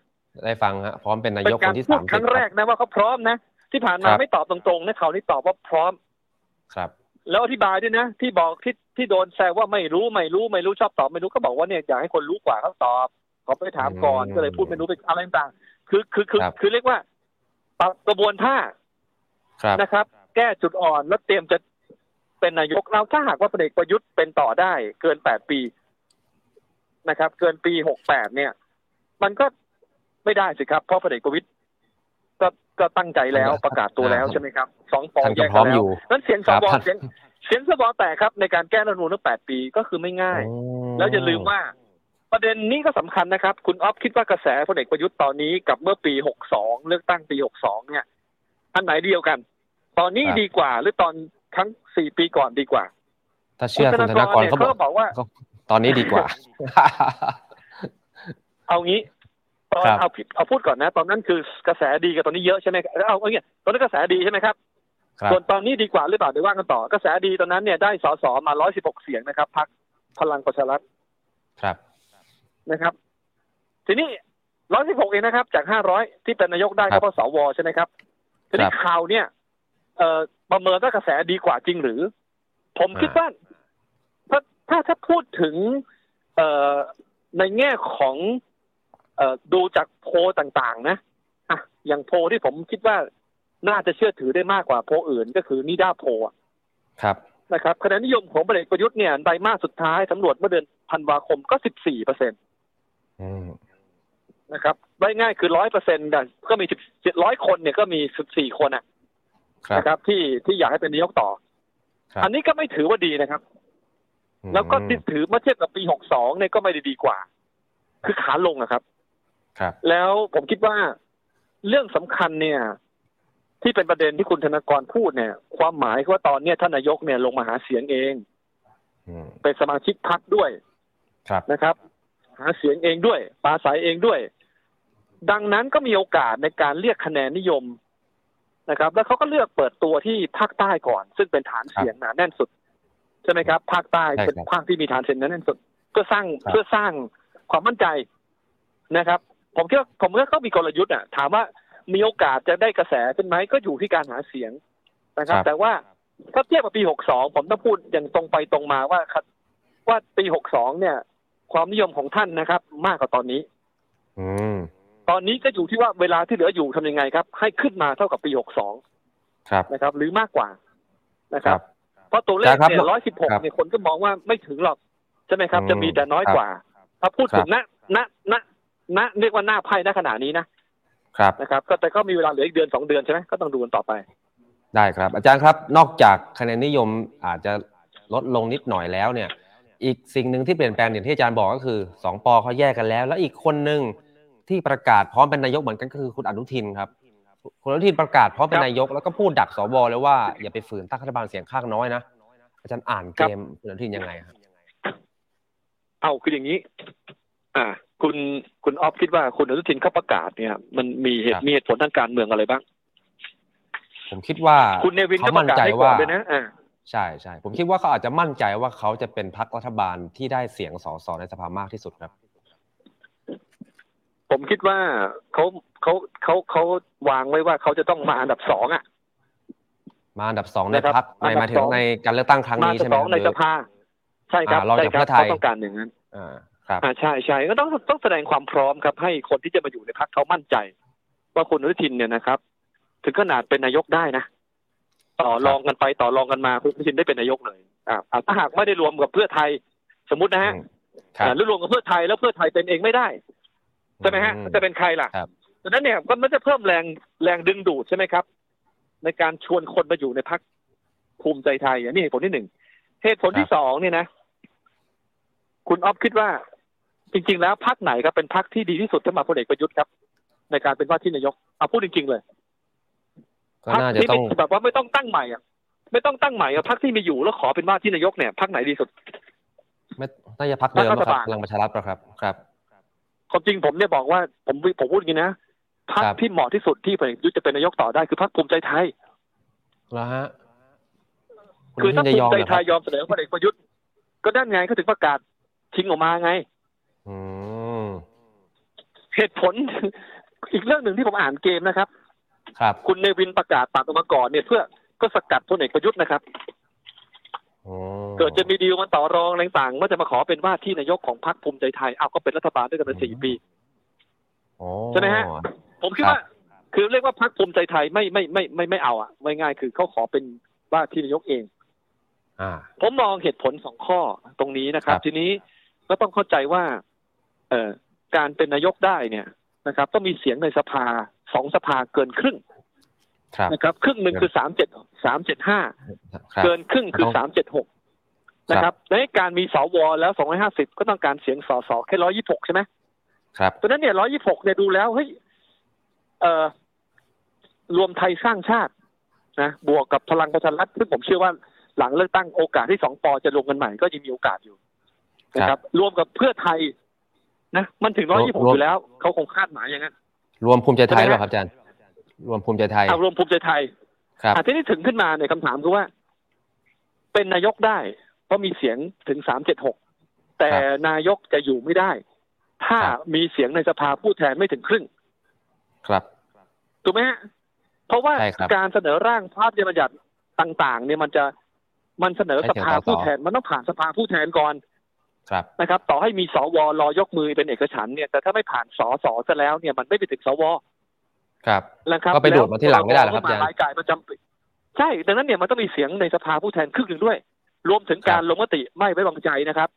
ได้ฟังฮะพร้อมเป็นนาเป็ยกนกาครนที่พูสาดมครั้งแรกนะว่าเขาพร้อมนะ ที่ผ่านมาครับไม่ตอบตรงๆนะเขาวนี่ตอบว่าพร้อมครับ แล้วอธิบายด้วยนะ ที่บอกที่ที่โดนแซวว่าไม่รู้ไม่รู้ไม่รู้ชอบตอบไม่รู้ก็บอกว่าเนี่ยอยากให้คนรู้กว่าเขาตอบขอไปถามก่อนอืมก็เลยพูดไม่รู้ไปอะไรต่างๆคือคือคือครับคือเรียกว่าปรับกระบวนท่าครับนะครับ แก้จุดอ่อนแล้วเตรียมจะเป็นนายกเราถ้าหากว่าพลเอกประยุทธ์เป็นต่อได้ เกินแปดปีนะครับ เกินปีหกแปดเนี่ย มันก็ ไม่ได้สิครับ เพราะพลเอกประวิตยก็ก็ตั้งใจแล้วประกาศตัวแล้วใช่ไหมครับสองปอท่านแยก็กพร้กัอนมแล้อวยู่นั้นเสียงสครับวท่านเสียงเสียงสวแตกครับ ในการแก้รัฐธรรมนูญตั้งแปดปีก็คือไม่ง่าย แล้วอย่าลืมว่า ประเด็นนี้ก็สำคัญนะครับ คุณอ๊อฟคิดว่ากระแสพลเอกประยุทธ์ตอนนี้กับเมื่อปี62เลือกตั้งปี62เนี่ย อันไหนเดียวกัน ตอนนี้ครับดีกว่า หรือตอนทั้ง4ปีก่อนดีกว่า ถ้าเชื่อคุณธนากรเนี่ยเขาบเขาอกก็บอกว่าก็ตอนนี้ดีกว่า เอางี้ ตอนครับเอาผิดเอาพูดก่อนนะ ตอนนั้นคือกระแสดีกับตอนนี้เยอะใช่ไหมเอาเอาอย่างเงี้ยตอนนั้นกระแสดีใช่ไหมครับครับส่วนตอนนี้ดีกว่าหรือเปล่าเดี๋ยวว่ากันต่อกระแสดีตอนนั้นเนี่ยได้สสมา116เสียงนะครับพรรคพลังประชารัฐครับนะครับ ทีนี้116เองนะครับ จาก500ที่เป็นนายกได้ครัก็บเพราะสวใช่ไหมครับทีนี้ครับข่าวเนี่ยเอ่อประเมินว่ากระแสดีกว่าจริงหรือ ผมคิดว่าถ้าถ้าถ้าพูดถึง เอ่อในแง่ของเอ่อ ดูจากโพลต่างๆ นะอะอย่างโพลที่ผมคิดว่าน่าจะเชื่อถือได้มากกว่าโพลอื่นก็คือนิด้าโพลอะครับนะครับคะแนนนิยมของพลเอกประยุทธ์เนี่ยไตรมาสสุดท้ายสำรวจเมื่อเดือนธันวาคมก็14เปอร์เซ็นต์ อืมนะครับไว้ง่ายคือร้อยเปอร์เซ็นต์ก็มีสิบเจ็ดร้อยคนเนี่ยก็มีสิบสี่คนอะครับนะครับ ที่ที่อยากให้เป็นนายกต่อครับอันนี้ก็ไม่ถือว่าดีนะครับอืมแล้วก็ที่ถือเมื่อเทียบกับปีหกสองเนี่ยก็ไม่ได้ดีกว่า คือขาลงอะครับ ครับ แล้วผมคิดว่าเรื่องสำคัญเนี่ย ที่เป็นประเด็นที่คุณธนากรพูดเนี่ย ความหมายคือว่าตอนเนี้ยท่านนายกเนี่ยลงมาหาเสียงเองอืมเป็นสมาชิกพรรคด้วยครับนะครับ หาเสียงเองด้วยปราศัยเองด้วย ดังนั้นก็มีโอกาสในการเรียกคะแนนนิยมนะครับ แล้วเขาก็เลือกเปิดตัวที่ภาคใต้ก่อน ซึ่งเป็นฐานเสียงหนาแน่นสุด ใช่ไหมครับ ภาคใต้ใช่ครับเป็นภาคที่มีฐานเสียงหนาแน่นสุด เพื่อสร้างครับเพื่อสร้างความมั่นใจนะครับ ผมคิดว่าผมว่าเขามีกลยุทธ์อะถามว่ามีโอกาสจะได้กระแสขึ้นไหมก็อยู่ที่การหาเสียงนะครับ แต่ว่าถ้าเทียบกับปี 62 ผมต้องพูดอย่างตรงไปตรงมาว่าครับว่าปี 62 เนี่ย ความนิยมของท่านนะครับ มากกว่าตอนนี้ อืมตอนนี้ก็อยู่ที่ว่าเวลาที่เหลืออยู่ทำยังไงครับ ให้ขึ้นมาเท่ากับปี 62 ครับนะครับ หรือมากกว่านะคครัรับบเพราะตัวเลขครับเนี่ย116ครับเนี่ยคนก็มองว่าไม่ถึงหรอกใช่ไหมครับอืมจะมีแต่น้อยกว่า ถ้าพูดถึงครัณบณ ณณเรียกว่าหน้าไพ่ณขณะนี้นะครับนะครับ ก็แต่ก็มีเวลาเหลืออีกเดือนสองเดือนใช่ไหมก็ต้องดูกันต่อไป ได้ครับ อาจารย์ครับนอกจากคะแนนนิยมอาจจะลดลงนิดหน่อยแล้วเนี่ย อีกสิ่งหนึ่งที่เปลี่ยนแปลงอย่างที่อาจารย์บอกก็คือสองปอเขาแยกกันแล้ว แล้วอีกคนหนึ่งที่ประกาศพร้อมเป็นนายกเหมือนกันก็คือคุณอนุทินครับคุณอนุทินประกาศพร้อมเป็นครับนายกแล้วก็พูดดักสวเลยว่าอย่าไปฝืนตั้งรัฐบาลเสียงข้างน้อยนะอาจารย์อ่านเกมคุณอนุทินยังไงครับเอาคืออย่างนี้ อ่า คุณคุณออฟคิดว่าคุณอนุทินเขาประกาศเนี่ย มันมีเหครัตุบมีเหตุผลทางการเมืองอะไรบ้าง ผมคิดว่าคุณเนวินเขาก็ปมั่นระกาศใจให้ก่อว่านด้วยนะอ่าใช่ใช่ผมคิดว่าเขาอาจจะมั่นใจว่าเขาจะเป็นพรรครัฐบาลที่ได้เสียงสสในสภามากที่สุดครับ ผมคิดว่าเขาเขาเขาเขาวางไว้ว่าเขาจะต้องมาอันดับสองอะ มาอันดับสองในนะครับพรรคในอันดับหมายถึสงองในการเลือกตั้งครั้งมานี้อันดัใช่บไหมสองครับในหรืสภาใช่ครับอ่ารองใช่จากครัเพื่อไทยเขาต้องการอย่างนั้นอ่า ครับอ่าใช่ใช่ก็ต้องต้องแสดงความพร้อมครับ ให้คนที่จะมาอยู่ในพรรคเขามั่นใจ ว่าคุณอนุทินเนี่ยนะครับ ถึงขนาดเป็นนายกได้นะต่อรองกันไปต่อรองกันมาคุณอนุทินได้เป็นนายกเลยอ่าอ่าถ้าหากไม่ได้รวมกับเพื่อไทยสมมตินะฮะอืมครับอ่าหรือรวมกับเพื่อไทยแล้วเพื่อไทยเป็นเองไม่ได้ใช่ไหมฮะอืจะเป็นใครล่ะครับดังนั้นเนี่ยก็มันจะเพิ่มแรงแรงดึงดูดใช่ไหมครับ ในการชวนคนมาอยู่ในพรรคภูมิใจไทยอันนี้เหตุผลที่หนึ่งเหตุผลที่สองเนี่ยนะ คุณออฟคิดว่า จริง ๆ แล้วพรรคไหนครับเป็นพรรคที่ดีที่สุดสำหรับพลเอกประยุทธ์ครับ ในการเป็นว่าที่นายกเอาพูดจริง ๆ เลยก็พรรคน่าจะที่ต้องไม่แบบว่าไม่ต้องตั้งใหม่อะไม่ต้องตั้งใหม่อะพรรคที่มีอยู่แล้วขอเป็นว่าที่นายกเนี่ยพรรคไหนดีสุด ไม่น่าจะพักเดิมรัฐนะคบารับลพลังประชารัฐปะครับครับ ความจริงผมเนี่ยบอกว่าผมผมพูดอย่างนี้นะพรรคครับ ที่เหมาะที่สุดที่พลเอกประยุทธ์จะเป็นนายกต่อได้คือพรรคภูมิใจไทย แล้วฮะคือถ้าณภูจะยอมิมใจเหรอไทครับยยอมเสนอพลเอกประยุทธ์ก็ด้านไงเขาถึงประกาศชิงออกมาไงอืม เหตุผล อีกเรื่องหนึ่งที่ผมอ่านเกมนะครับ ครับ คุณเนวินประกาศตัดออกมาก่อนเนี่ยเพื่อก็สกัดพลเอกประยุทธ์นะครับโอ้เกิดจะมีดีลมาต่อรองอะไรต่างๆว่าจะมาขอเป็นว่าที่นายกของพรรคภูมิใจไทยอ้าวก็เป็นรัฐบาลด้วยกันมาสี่ปีโอ้ใช่ไหมฮะ ผมคิดครับว่า คือเรียกว่าพรรคภูมิใจไทยไม่ไม่ไม่ไม่ไม่เอาอะไม่ง่ายคือเขาขอเป็นว่าที่นายกเองอ่าผมมองเหตุผลสองข้อตรงนี้นะครับครับทีนี้ก็ต้องเข้าใจว่าเอ่อ การเป็นนายกได้เนี่ยนะครับ ต้องมีเสียงในสภาสองสภาเกินครึ่งครับนะครับครึ่งหนึ่งคือสามเจ็ดสามเจ็ดห้าครับเกินครึ่งคือต้องสามเจ็ดหกนะครับในการมีสวแล้วสองร้อยห้าสิบก็ต้องการเสียงสสแค่ร้อยี่หกใช่ไหมครับเพราะฉะนั้นเนี่ยร้อยี่หกเนี่ยดูแล้วเฮ้ยเอ่อรวมไทยสร้างชาตินะบวกกับพลังประชารัฐซึ่งผมเชื่อว่าหลังเลือกตั้งโอกาสที่สองปอจะลงกันใหม่ก็ยังมีโอกาสอยู่นะครับ รวมกับเพื่อไทย นะมันถึงร้อยยี่หกอยู่แล้วเขาคงคาดหมายอย่างนั้นรวมภูมิใจไทยใช่ไหมหรือเปล่าครับอาจารย์รวมภูมิใจไทยเอารวมภูมิใจไทยครับอาทีนี้ถึงขึ้นมาเนี่ยคำถามคือว่า เป็นนายกได้ เพราะมีเสียงถึงสามเจ็ดหกแต่นายกจะอยู่ไม่ได้ ถ้ามีเสียงในสภาผู้แทนไม่ถึงครึ่ง ครับถูกไหมฮะเพราะว่าใช่ครับการเสนอร่างพระราชบัญญัติต่าง ๆ เนี่ยมันจะมันเสนอให้สเสียงภาสสผู้แทนมันต้องผ่านสภาผู้แทนก่อนครับ นะครับ ต่อให้มีสวรอยกมือเป็นเอกฉันท์เนี่ยแต่ถ้าไม่ผ่านสสซะแล้วเนี่ยมันไม่ไปถึงสวครับนะครับก็ไปดูดมาที่หลังไม่ได้เหรอครับแล้วอาจารย์รายจ่ายประจำปีใช่ดังนั้นเนี่ยมันต้องมีเสียงในสภาผู้แทนครึ่งหนึ่งด้วย รวมถึงการครับลงมติไม่ไว้วางใจนะครับ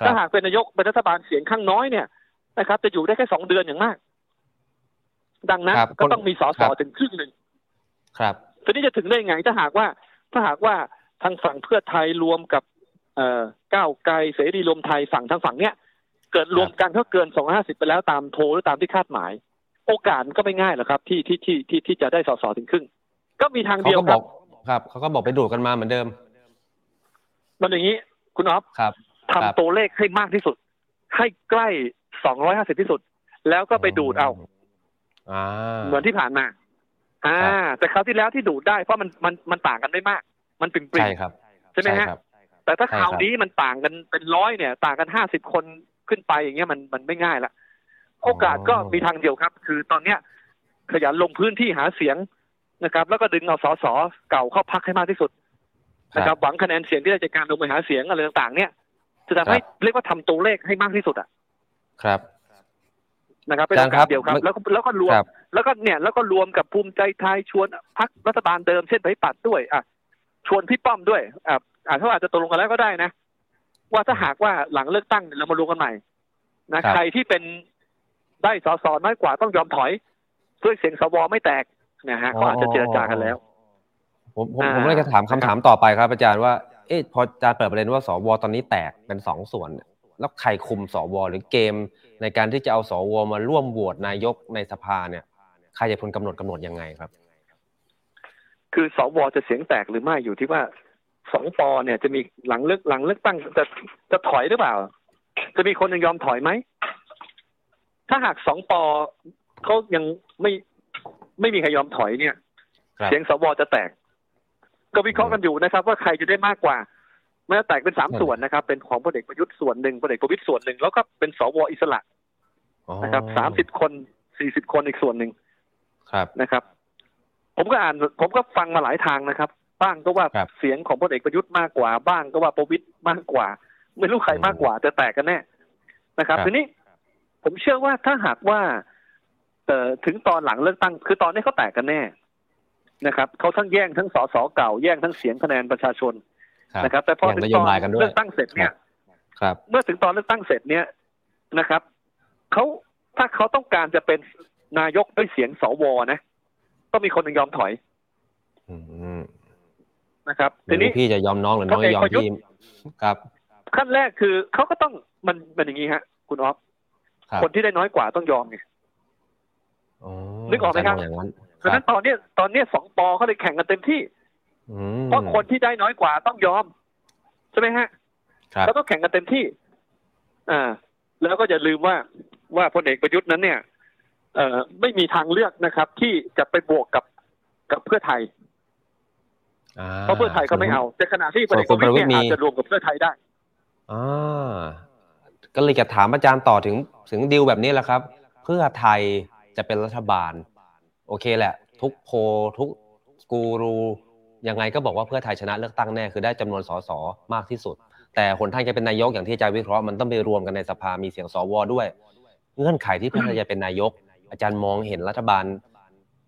ครัถ้าบหากเป็นนายกเป็นรัฐบาลเสียงข้างน้อยเนี่ยนะครับ จะอยู่ได้แค่สองเดือนอย่างมาก ดังนั้นครับก็ต้องมีสสครับถึงครึ่งหนึ่งครับทีนี้จะถึงได้ไงถ้าหากว่า ถ้าหากว่าทางฝั่งเพื่อไทยรวมกับ เอ่อก้าวไกลเสรีรวมไทยฝั่งทางฝั่งเนี้ยเกิดรวมกันเขาเกินสองห้าสิบไปแล้วตามโพลหรือตามที่คาดหมาย โอกาสมันก็ไม่ง่ายหรอกครับ ที่ที่ที่ที่ที่จะได้สสถึงครึ่ง ก็มีทางเขาเดียวก็คบรัอบกครับเขาก็บอกไปดูดกันมาเหมือนเดิม มันอย่างนี้คุณอ๊อฟครับทำครับตัวเลขให้มากที่สุด ให้ใกล้สองร้อยห้าสิบที่สุด แล้วก็ไปดูดเอาอ่าเหมือนที่ผ่านมาอ่าครับแต่คราวที่แล้วที่ดูดได้เพราะมันมันมันต่างกันไม่มาก มันปริงปริงใช่ครับใช่ไหมฮะครับ แต่ถ้าใช่คราวครับนี้มันต่างกันเป็นร้อยเนี่ย ต่างกันห้าสิบคนขึ้นไปอย่างเงี้ยมันมันไม่ง่ายละโอกาสก็มีทางเดียวครับ คือตอนเนี้ยขยันลงพื้นที่หาเสียงนะครับ แล้วก็ดึงเอาสสเก่าเข้าพักให้มากที่สุดนะครับหวังคะแนนเสียงที่ได้จากการลงไปหาเสียงอะไรต่างๆ เนี่ยจะทำให้เรียกว่าทำตัวเลขให้มากที่สุดอะครับนะครับเป็นอาโอจารย์ครักาสบเดียวครับไม่แล้วก็แล้วก็รวมครับแล้วก็เนี่ยแล้วก็รวมกับภูมิใจไทยชวนพักรัฐบาลเดิมเช่นไผ่ปัดด้วย อะ ชวนพี่ป้อมด้วยอะ อะเขาอาจจะตกลงกันแล้วก็ได้นะ ว่าถ้าหากว่าหลังเลือกตั้งเนี่ยเรามารวมกันใหม่นะครับใครที่เป็นได้สสน้อยกว่าต้องยอมถอยเพื่อเสียงสวไม่แตกนะฮะก็อาจจะเจรจากันแล้ว ผมผมอ่าผมเลยจะถามคำถามต่อไปครับ อาจารย์ว่าเอ๊ะพออาจารย์เปิดประเด็นว่าสวตอนนี้แตกเป็นสองส่วนเนี่ยแล้วใครคุมสวหรือเกม ในการที่จะเอาสวมาร่วมโหวตนายกในสภาเนี่ยใครจะเป็นคนกำหนดกำหนดยังไงครับ คือสวจะเสียงแตกหรือไม่อยู่ที่ว่า สองปอเนี่ยจะมีหลังเลือกหลังเลือกตั้งจะจะถอยหรือเปล่า จะมีคนยังยอมถอยไหม ถ้าหากสองปอเขายังไม่ไม่มีใครยอมถอยเนี่ยครับเสียงสวจะแตก ก็วิเคราะห์กันอยู่นะครับ ว่าใครจะได้มากกว่ามันจะแตกเป็นสามอืมส่วนนะครับ เป็นของพลเอกประยุทธ์ส่วนหนึ่งพลเอกประวิตยส่วนหนึ่งแล้วก็เป็นสวอิสระอ๋อนะครับสามสิบคนสี่สิบคนอีกส่วนหนึ่งครับนะครับ ผมก็อ่าน ผมก็ฟังมาหลายทางนะครับ บ้างก็ว่าครับเสียงของพลเอกประยุทธ์มากกว่าบ้างก็ว่าประวิตยมากกว่า ไม่รู้ใครมากกว่าแต่แตกกันแน่นะครับครับทีนี้ผมเชื่อว่าถ้าหากว่าเอ่อถึงตอนหลังเลือกตั้ง คือตอนนี้เขาแตกกันแน่นะครับเขาทั้งแย่งทั้งสสเก่าแย่งทั้งเสียงคะแนนประชาชนครับนะครับ แต่พอแย่งถึงนโยตอนบายกันด้วยเลือกตั้งเสร็จเนี่ยครับเมื่อถึงตอนเลือกตั้งเสร็จเนี่ยนะครับเขาถ้าเขาต้องการจะเป็นนายกด้วยเสียงสวนะต้องมีคนหนึ่งยอมถอยอืม นะครับทีทีนี้พี่จะยอมน้องหรือน้องจะยอมพลเอกประยุทธ์พี่ครับขั้นแรกคือเขาก็ต้องมันเป็นอย่างนี้ฮะ คุณออฟครับคนที่ได้น้อยกว่าต้องยอมไงอ๋อนึกออกไหมครับาจาย์อย่างนั้นเพราะฉะนั้นตอนเนี้ยตอนเนี้ยสองปอเขาเลยแข่งกันเต็มที่อืมเพราะคนที่ได้น้อยกว่าต้องยอม ใช่ไหมฮะครับแล้วก็แข่งกันเต็มที่ อ่า แล้วก็อย่าลืมว่าว่าพลเอกประยุทธ์นั้นเนี่ย เอ่อไม่มีทางเลือกนะครับ ที่จะไปบวกกับกับเพื่อไทยอ่า เพราะเพื่อไทยก็ไม่เอาแต่ขณะที่พลเอกประวิตยเนี่ยอาจจะรวมกับเพื่อไทยได้อ่าก็เลยจะถามอาจารย์ต่อถึงถึงดีลแบบนี้แหละครับ เพื่อไทยจะเป็นรัฐบาล โอเคแหละ ทุกโพลทุกกูรูยังไงก็บอกว่าเพื่อไทยชนะเลือกตั้งแน่คือได้จำนวนสสมากที่สุด แต่คนทางจะเป็นนายกอย่างที่อาจารย์วิเคราะห์มันต้องไปรวมกันในสภามีเสียงสวด้วย เงื่อนไขที่เพื่อไทยจะเป็นนายก อาจารย์มองเห็นรัฐบาล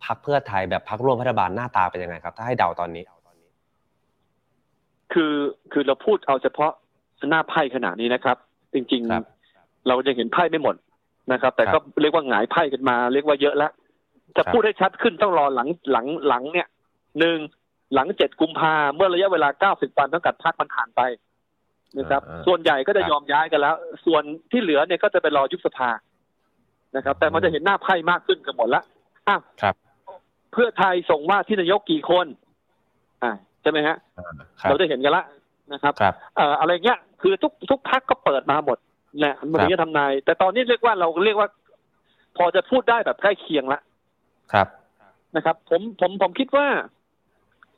พักเพื่อไทยแบบพักร่วมรัฐบาลหน้าตาเป็นยังไงครับ ถ้าให้เดาตอนนี้ คือคือเราพูดเอาเฉพาะหน้าไพ่ขนาดนี้นะครับ จริงครับๆเรายังเห็นไพ่ไม่หมดนะครับ แต่ครัก็บเรียกว่าหงายไพ่กันมา เรียกว่าเยอะแล้วจะครับพูดให้ชัดขึ้นต้องรอหลังหลังหลังเนี่ยหนึ่งหลังเจ็ดกุมภาเมื่อระยะเวลาเก้าสิบวันตั้งแต่พักมันผ่านไปนะครับอ่าส่วนใหญ่ก็จะครับยอมย้ายกันแล้ว ส่วนที่เหลือเนี่ยก็จะไปรอยุบสภานะครับ แต่มันจะเห็นหน้าไพ่มากขึ้นกันหมดละอะครับเพื่อไทยส่งว่าที่นายกกี่คนอ่าใช่ไหมฮะอ่าครับเราได้เห็นกันละนะครับครับเอ่ออะไรเงี้ยคือทุกทุกพักก็เปิดมาหมดแหละมันถึงจะทำนาย แต่ตอนนี้เรียกว่าเราเรียกว่า พอจะพูดได้แบบใกล้เคียงละครับนะครับ ผมผมผมคิดว่า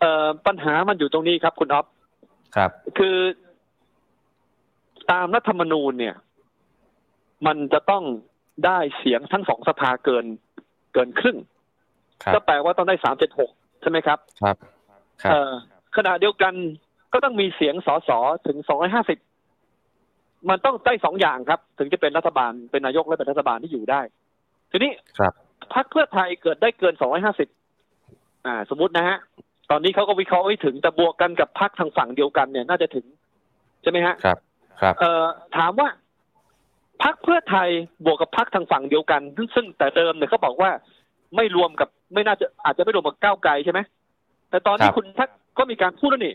เอ่อปัญหามันอยู่ตรงนี้ครับ คุณอ๊อฟครับ คือ ตามรัฐธรรมนูญเนี่ย มันจะต้องได้เสียงทั้งสองสภาเกิน เกินครึ่งครับก็แปลว่าต้องได้สามเจ็ดหกใช่ไหมครับ ครับครับเอ่อ ขณะเดียวกันก็ต้องมีเสียงสสถึงสองร้อยห้าสิบมันต้องได้สองอย่างครับ ถึงจะเป็นรัฐบาลเป็นนายกและเป็นรัฐบาลที่อยู่ได้ ทีนี้ครับพรรคเพื่อไทยเกิดได้เกินสองร้อยห้าสิบอ่า สมมตินะฮะ ตอนนี้เขาก็วิเคราะห์ไว้ถึงแต่บวกกันกับพรรคทางฝั่งเดียวกันเนี่ย น่าจะถึง ใช่ไหมฮะครับ ครับ เอ่อถามว่าพรรคเพื่อไทยบวกกับพรรคทางฝั่งเดียวกัน ซึ่งซึ่งแต่เดิมเนี่ยเขาบอกว่าไม่รวมกับไม่น่าจะอาจจะไม่รวมกับก้าวไกลใช่ไหมแต่ตอนนี้ครับคุณทัก ก็มีการพูดแล้วนี่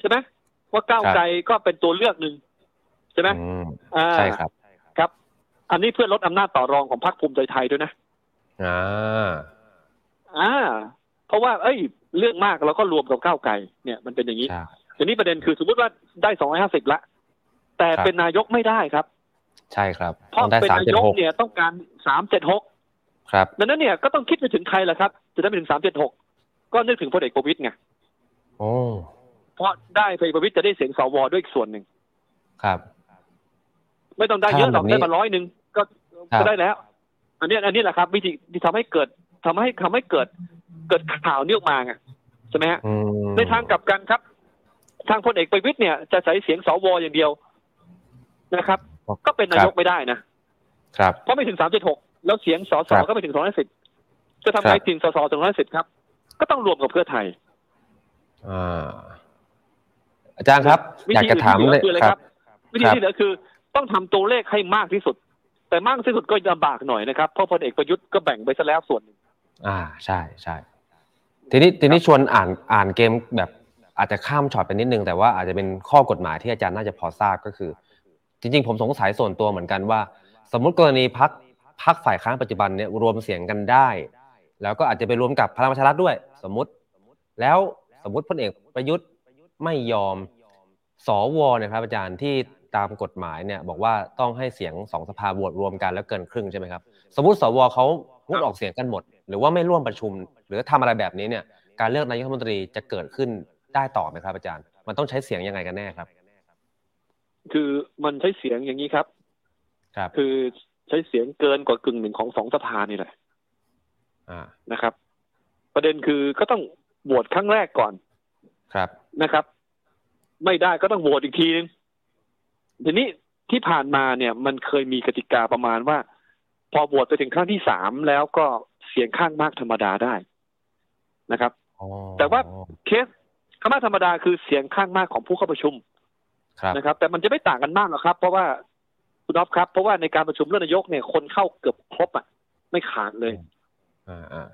ใช่ไหมว่าก้าวไกลก็เป็นตัวเลือกหนึ่งใช่ไหมอืมอ่าใช่ครับครับ อันนี้เพื่อลดอำนาจต่อรองของพรรคภูมิใจไทยด้วยนะอ่าอ่า เพราะว่า เอ้ย เรื่องมากเราก็รวมกับก้าวไกลเนี่ยมันเป็นอย่างนี้ใช่ทีนี้ประเด็นคือสมมติว่าได้สองร้อยห้าสิบละ แต่ครับเป็นนายกไม่ได้ครับ ใช่ครับเพต้อราะงได้เป็นสามนาเจ็ดยกหกเนี่ยต้องการสามเจ็ดหกครับดังนั้นเนี่ยก็ต้องคิดไปถึงใครล่ะครับ จะได้ไปถึงสามเจ็ดหกก็นึกถึงพลเอกประวิตยไง โอ้เพราะได้พลเอกประวิตยจะได้เสียงสวด้วยอีกส่วนหนึ่งครับ ไม่ต้องได้เยอะหรอกถ้าแบบนี้ได้มาร้อยหนึ่งก็ครับก็ได้แล้ว อันเนี้ยอันนี้แหละครับ วิธีที่ทำให้เกิดทำให้ทำให้เกิด เกิดข่าวนี้ออกมาไงใช่ไหมฮะอืมในทางกลับกันครับ ทางพลเอกประวิตยเนี่ย จะใช้เสียงสวอย่างเดียวนะครับ ก็เป็นนายกไม่ได้นะครับเพราะไม่ถึงสามเจ็ดหกแล้วเสียงสสครับก็ไม่ถึงสองร้อยสิบจะทำไงครับถึงสสถึงร้อยสิบครับ ก็ต้องรวมกับเพื่อไทย อ่าอาจารย์ครับวิอยากธีจะถามอื่นที่เหลือคืออะไรคครัรับบวิธีที่เหลือคือ ต้องทำตัวเลขให้มากที่สุด แต่มากที่สุดก็ลำบากหน่อยนะครับเพราะพลเอกประยุทธ์ก็แบ่งไปซะแล้วส่วนหนึ่งอ่าใช่ใช่ทีนี้ทีนี้ชวนอ่านอ่านเกมแบบอาจจะข้ามช็อตไปนิดนึง แต่ว่าอาจจะเป็นข้อกฎหมายที่อาจารย์น่าจะพอทราบก็คือ จริง ๆ ผมสงสัยส่วนตัวเหมือนกันว่า สมมุติกรณีพักพักฝ่ายค้านปัจจุบันเนี่ยรวมเสียงกันได้ แล้วก็อาจจะไปรวมกับพลังประชารัฐด้วย สมมุติ แล้ว สมมุติพลเอกประยุทธ์ไม่ยอมสวเนี่ยครับอาจารย์ที่ตามกฎหมายเนี่ยบอกว่าต้องให้เสียงสองสภาโหวตรวมกันแล้วเกินครึ่งใช่ไหมครับสมมติสวเขางดออกเสียงกันหมด หรือว่าไม่ร่วมประชุม หรือทำอะไรแบบนี้เนี่ยการเลือกนายกรัฐมนตรีจะเกิดขึ้นได้ต่อไหมครับอาจารย์ มันต้องใช้เสียงยังไงกันแน่ครับ คือมันใช้เสียงอย่างนี้ครับครับ คือใช้เสียงเกินกว่ากึ่งหนึ่งของสองสภานี่แหละอ่านะครับ ประเด็นคือก็ต้อง โหวตครั้งแรกก่อนครับนะครับ ไม่ได้ก็ต้องโหวตอีกทีนึงทีนี้ที่ผ่านมาเนี่ย มันเคยมีกติกาประมาณว่า พอโหวตไปถึงครั้งที่สามแล้วก็เสียงข้างมากธรรมดาได้นะครับอ๋อแต่ว่าเคสข้างมากธรรมดาคือเสียงข้างมากของผู้เข้าประชุมครับนะครับ แต่มันจะไม่ต่างกันมากหรอกครับ เพราะว่าคุณอ๊อฟครับ เพราะว่าในการประชุมเลือกนายกเนี่ย คนเข้าเกือบครบอะ ไม่ขาดเลยอ่าอ่า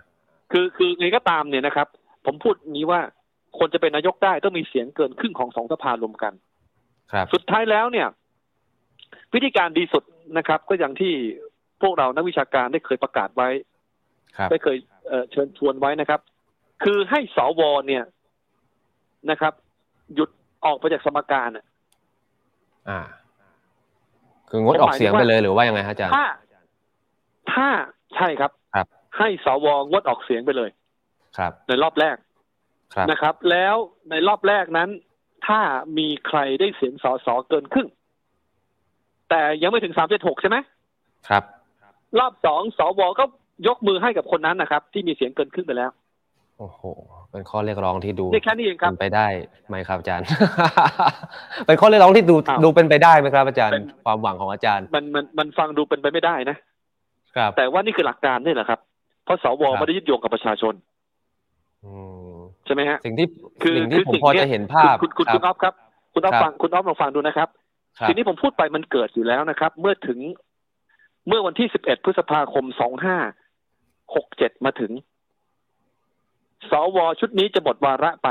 คือคือไงก็ตามเนี่ยนะครับ ผมพูดอย่างนี้ว่าคนจะเป็นนายกได้ต้องมีเสียงเกินครึ่งของสองสภารวมกันครับ สุดท้ายแล้วเนี่ย วิธีการดีสุดนะครับ ก็อย่างที่พวกเรานักวิชาการได้เคยประกาศไว้ครับได้เคยเอ่อเชิญชวนไว้นะครับ คือให้สวเนี่ยนะครับ หยุดออกไปจากสมการอะอ่า คืองดออกเสียงไปเลยหรือว่ายังไงฮะอาจารย์ถ้าถ้าใช่ครับ ครับ ให้สวงดออกเสียงไปเลย ครับในรอบแรกครับนะครับ แล้วในรอบแรกนั้น ถ้ามีใครได้เสียงสอสอเกินครึ่ง แต่ยังไม่ถึงสามเจ็ดหกใช่ไหมครับ รอบสองสวก็ยกมือให้กับคนนั้นนะครับ ที่มีเสียงเกินครึ่งไปแล้ว โอ้โห เป็นข้อเรียกร้องที่ดูนี่แค่นี้เองครับเป็นไปได้ไหมครับอาจารย์ เป็นข้อเรียกร้องที่ดูอ้าวดูเป็นไปได้ไหมครับ อาจารย์เป็นความหวังของอาจารย์ มันมันมันฟังดูเป็นไปไม่ได้นะครับ แต่ว่านี่คือหลักการนี่แหละครับ เพราะสวครับไม่ได้ยึดโยงกับประชาชนอืม ใช่ไหมฮะสิ่งที่คือสิ่งที่คือผมสิ่งพอเนี้ยจะเห็นภาพคุณคุณคคุรับณอ๊อฟครับ คุณอ๊อฟครับฟังคุณอ๊อฟลองฟังดูนะครับครับสิ่งที่ผมพูดไปมันเกิดอยู่แล้วนะครับ เมื่อถึงเมื่อวันที่11พฤษภาคม2567มาถึง สวชุดนี้จะหมดวาระไป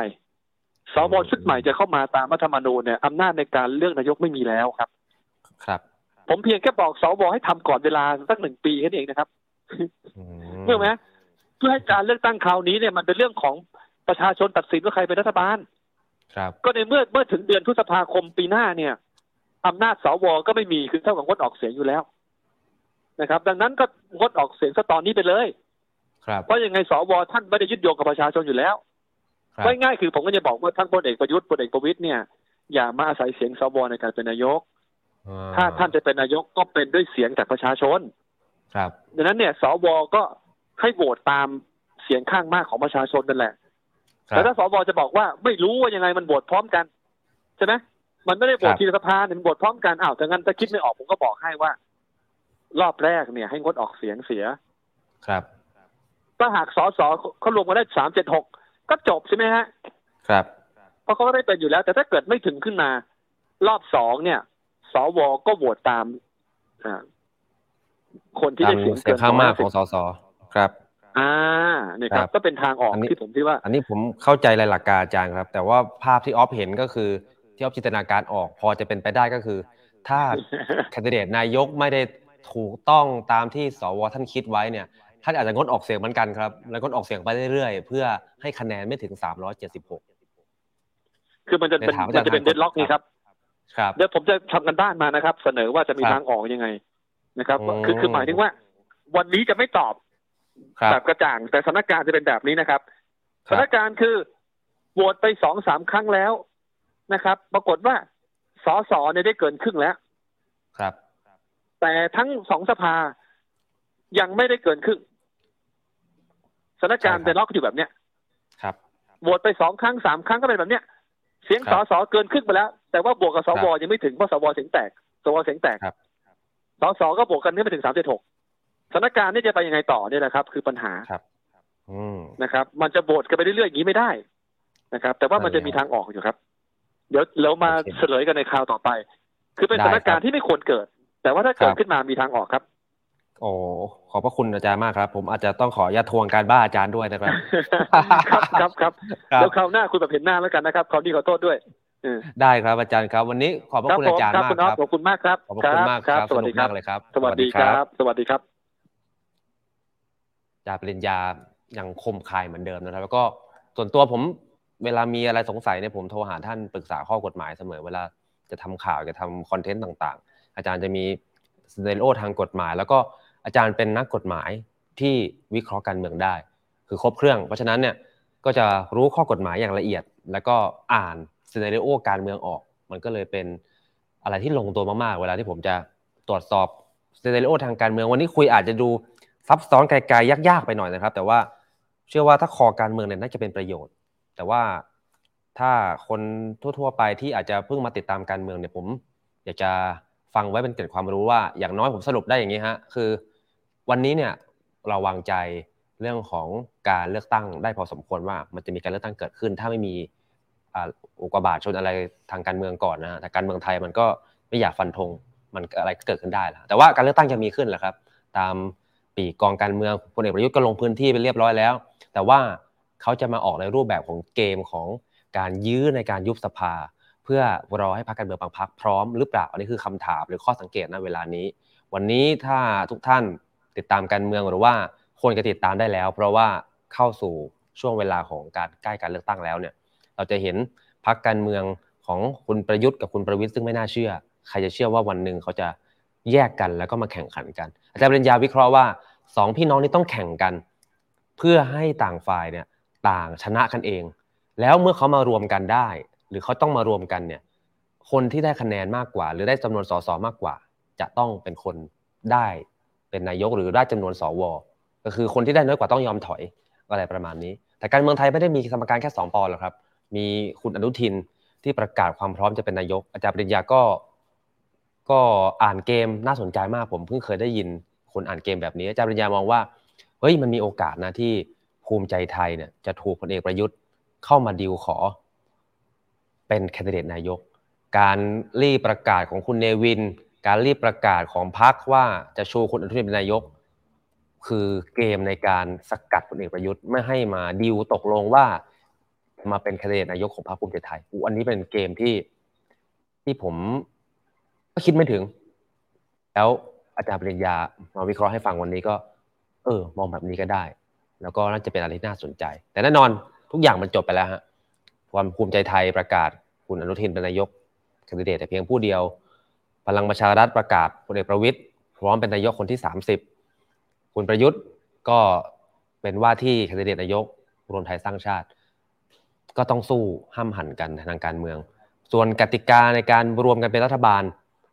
สวชุดใหม่จะเข้ามาตามรัฐธรรมนูญเนี่ยอำนาจในการเลือกนายกไม่มีแล้วครับ ครับ ผมเพียงแค่บอกสวให้ทำก่อนเวลาสักหนึ่งปีแค่นั้นเองนะครับอืเมื่อไหม เพื่อให้การเลือกตั้งคราวนี้เนี่ยมันเป็นเรื่องของประชาชนตัดสินว่าใครเป็นรัฐบาล ครับ ก็ในเมื่อเมื่อถึงเดือนพฤษภาคมปีหน้าเนี่ยอำนาจสวก็ไม่มีคือเท่ากับงดออกเสียงอยู่แล้วนะครับ ดังนั้นก็งดออกเสียงซะตอนนี้ไปเลย ครับ เพราะยังไงสวท่านไม่ได้ยึดโยงกับประชาชนอยู่แล้วครับก็ง่ายๆคือผมก็จะบอกว่าทั้งพลเอกประยุทธ์พลเอกประวิตยเนี่ย อย่ามาอาศัยเสียงสวในการเป็นนายกอ่ถ้าท่านจะเป็นนายกก็เป็นด้วยเสียงจากประชาชน ครับ ดังนั้นเนี่ย สวก็ ให้โหวตตามเสียงข้างมากของประชาชนนั่นแหละครัแต่บถ้าสวจะบอกว่าไม่รู้ว่ายังไงมันโหวตพร้อมกันใช่ไหมมันไม่ได้โหวตครับทีละสภาเนี่ยมันโหวตพร้อมกันอ้าวถ้างั้นถ้าคิดไม่ออกผมก็บอกให้ว่า รอบแรกเนี่ย ให้งดออกเสียงเสีย ครับถ้าหากสสเขารวมมาได้สามเจ็ดหกก็จบใช่ไหมฮะ ครับเพราะเขาก็ได้เป็นอยู่แล้ว แต่ถ้าเกิดไม่ถึงขึ้นมา รอบสองเนี่ยสวก็โหวตตามอ่าคนที่ตาได้มเสียงเสียเกิงนข้างมากของ150สส ครับ อ่าเนี่ยครัครับบ ก็เป็นทางออกอันนี้ ที่ผมที่ว่า อันนี้ผมเข้าใจรายหลักการอาจารย์ครับ แต่ว่าภาพที่ออฟเห็นก็คือที่ออฟจินตนาการออก พอจะเป็นไปได้ก็คือ ถ้าแคนดิเดตนายกไม่ได้ถูกต้องตามที่สวท่านคิดไว้เนี่ยท่านอาจจะงดออกเสียงเหมือนกันครับแล้วงดออกเสียงไปเรื่อยๆเพื่อให้คะแนนไม่ถึง 376 คือมันจะเป็นในถามอามัจารย์นจะเป็นทางเดดล็อกกฎหมายนี่ครับ ครับ เดี๋ยวผมจะทำกันบ้านมานะครับ เสนอว่าจะมีครับทางออกยังไงนะครับ อืมคือคือหมายถึงว่า วันนี้จะไม่ตอบครับ แบบกระจ่าง แต่สถานการณ์จะเป็นแบบนี้นะครับสครัถานบการณ์คือโหวตไปสองสามครั้งแล้วนะครับ ปรากฏว่าสอสอเนี่ยได้เกินครึ่งแล้ว ครับ แต่ทั้งสองสภายังไม่ได้เกินครึ่งสถานการณ์ใช่ครับเป็นล็อกอยู่แบบเนี้ยครับโหวตไปสองครั้งสามครั้งก็เป็นแบบเนี้ย เสียงครัสบอสอเกินครึ่งไปแล้ว แต่ว่าบวกกับสวครับยังไม่ถึงเพราะสวเสียงแตกสวเสียงแตกครับสอสอก็บวกกันไม่ถึงสามเจ็ดหก สถานการณ์นี่จะไปยังไงต่อเนี่ยนะครับ คือปัญหาครับอืมนะครับ มันจะโหวตกันไปเรื่อยๆอย่างนี้ไม่ได้นะครับ แต่ว่ามันจะมีทางออกอยู่ครับ เดี๋ยวเรามาโอเคเฉลยกันในคราวต่อไป คือเป็นได้สถานการครัณ์บที่ไม่ควรเกิด แต่ว่าถ้าเกิดครับขึ้นมามีทางออกครับโอ้ขอบพระคุณอาจารย์มากครับ ผมอาจจะต้องขออนุญาตทวงการบ้านอาจารย์ด้วยนะครับ ครับครับครับครับเดี๋ยวคราวหน้าคุยแบบเห็นหน้าแล้วกันนะครับคราวนี้ขอโทษด้วยเออได้ครับอาจารย์ครับ วันนี้ขอบพระครับคุณผมอาจารย์ครับมากคุณคอ๊อรัฟบขอบคุณมากครับขอบพระคุณมากครับ สวัสดีครับสนุกมากเลยครับ สวัสดีครับ สวัสดีครับาปริญญายังคมคายเหมือนเดิมนะครับ แล้วก็ส่วนตัวผมเวลามีอะไรสงสัยเนี่ยผมโทรหาท่านปรึกษาข้อกฎหมายเสมอเวลาจะทำข่าวจะทำคอนเทนต์ต่างๆ อาจารย์จะมีสเตโอทางกฎหมาย แล้วก็อาจารย์เป็นนักกฎหมายที่วิเคราะห์การเมืองได้ คือครบเครื่อง เพราะฉะนั้นเนี่ยก็จะรู้ข้อกฎหมายอย่างละเอียด แล้วก็อ่านซีเนโอการเมืองออก มันก็เลยเป็นอะไรที่ลงตัวมากๆ เวลาที่ผมจะตรวจสอบซีเนโอทางการเมืองวันนี้คุยอาจจะดู ซับซ้อนไกลๆยากๆไปหน่อยนะครับ แต่ว่าเชื่อว่าถ้าคอการเมืองเนี่ยน่าจะเป็นประโยชน์ แต่ว่าถ้าคนทั่ว ๆ ไปที่อาจจะเพิ่งมาติดตามการเมืองเนี่ยผม อยากจะฟังไว้เป็นเกร็ดความรู้ว่าอย่างน้อยผมสรุปได้อย่างนี้ฮะคือ วันนี้เนี่ยเราวางใจเรื่องของการเลือกตั้งได้พอสมควรว่ามันจะมีการเลือกตั้งเกิดขึ้น ถ้าไม่มีอุกกาบาตชนอะไรทางการเมืองก่อนนะฮะแต่การเมืองไทยมันก็ไม่อยากฟันธงมันอะไรก็เกิดขึ้นได้แล้วแต่ว่าการเลือกตั้งจะมีขึ้นแหละครับ ตาม ปีกกองการเมืองพลเอกประยุทธ์ก็ลงพื้นที่ไปเรียบร้อยแล้ว แต่ว่าเขาจะมาออกในรูปแบบของเกมของการยื้อในการยุบสภา เพื่อรอให้พรรคการเมืองบางพรรคพร้อมหรือเปล่าอันนี้คือคำถามหรือข้อสังเกตณเวลานี้ วันนี้ถ้าทุกท่านติดตามการเมืองหรือว่าควรจะติดตามได้แล้ว เพราะว่าเข้าสู่ช่วงเวลาของการใกล้การเลือกตั้งแล้วเนี่ย เราจะเห็นพรรคการเมืองของคุณประยุทธ์กับคุณประวิตรซึ่งไม่น่าเชื่อ ใครจะเชื่อว่าวันหนึ่งเขาจะแยกกันแล้วก็มาแข่งขันกัน อาจารย์ปริญญาวิเคราะห์ว่า สองพี่น้องนี้ต้องแข่งกัน เพื่อให้ต่างฝ่ายเนี่ยต่างชนะกันเอง แล้วเมื่อเขามารวมกันได้ หรือเขาต้องมารวมกันเนี่ยคนที่ได้คะแนนมากกว่า หรือได้จำนวนสสมากกว่า จะต้องเป็นคนได้เป็นนายกหรือได้จำนวนสวก็คือคนที่ได้น้อยกว่าต้องยอมถอยอะไรประมาณนี้ แต่การเมืองไทยไม่ได้มีสมการแค่สองปอนด์หรอกครับ มีคุณอนุทินที่ประกาศความพร้อมจะเป็นนายก อาจารย์ปริญญาก็ ก็อ่านเกมน่าสนใจมากผมเพิ่งเคยได้ยิน คนอ่านเกมแบบนี้อาจารย์ปริญญามองว่าเฮ้ยมันมีโอกาสนะที่ภูมิใจไทยเนี่ยจะถูกพลเอกประยุทธ์เข้ามาดีลขอ เป็นแคนดิเดตนายก การรีบประกาศของคุณเนวิน การรีบประกาศของพรรคว่าจะชูคุณอนุทินเป็นนายก คือเกมในการสกัดพลเอกประยุทธ์ไม่ให้มาดีลตกลงว่ามาเป็นแคนดิเดตนายกของพรรคภูมิใจไทยอันนี้เป็นเกมที่ที่ผมก็คิดไม่ถึง แล้ว อาจารย์ปริญญามาวิเคราะห์ให้ฟังวันนี้ก็ เออ มองแบบนี้ก็ได้ แล้วก็น่าจะเป็นอะไรที่น่าสนใจ แต่แน่นอนทุกอย่างมันจบไปแล้วฮะความภูมิใจไทยประกาศคุณอนุทินเป็นนายกแคนดิเดตแต่เพียงผู้เดียว พลังประชารัฐประกาศพลเอกประวิตยพร้อมเป็นนายกคนที่ 30 คุณประยุทธ์ก็เป็นว่าที่แคนดิเดตนายกรวมไทยสร้างชาติ ก็ต้องสู้ห้ามหันกันทางการเมือง ส่วนกติกาในการรวมกันเป็นรัฐบาล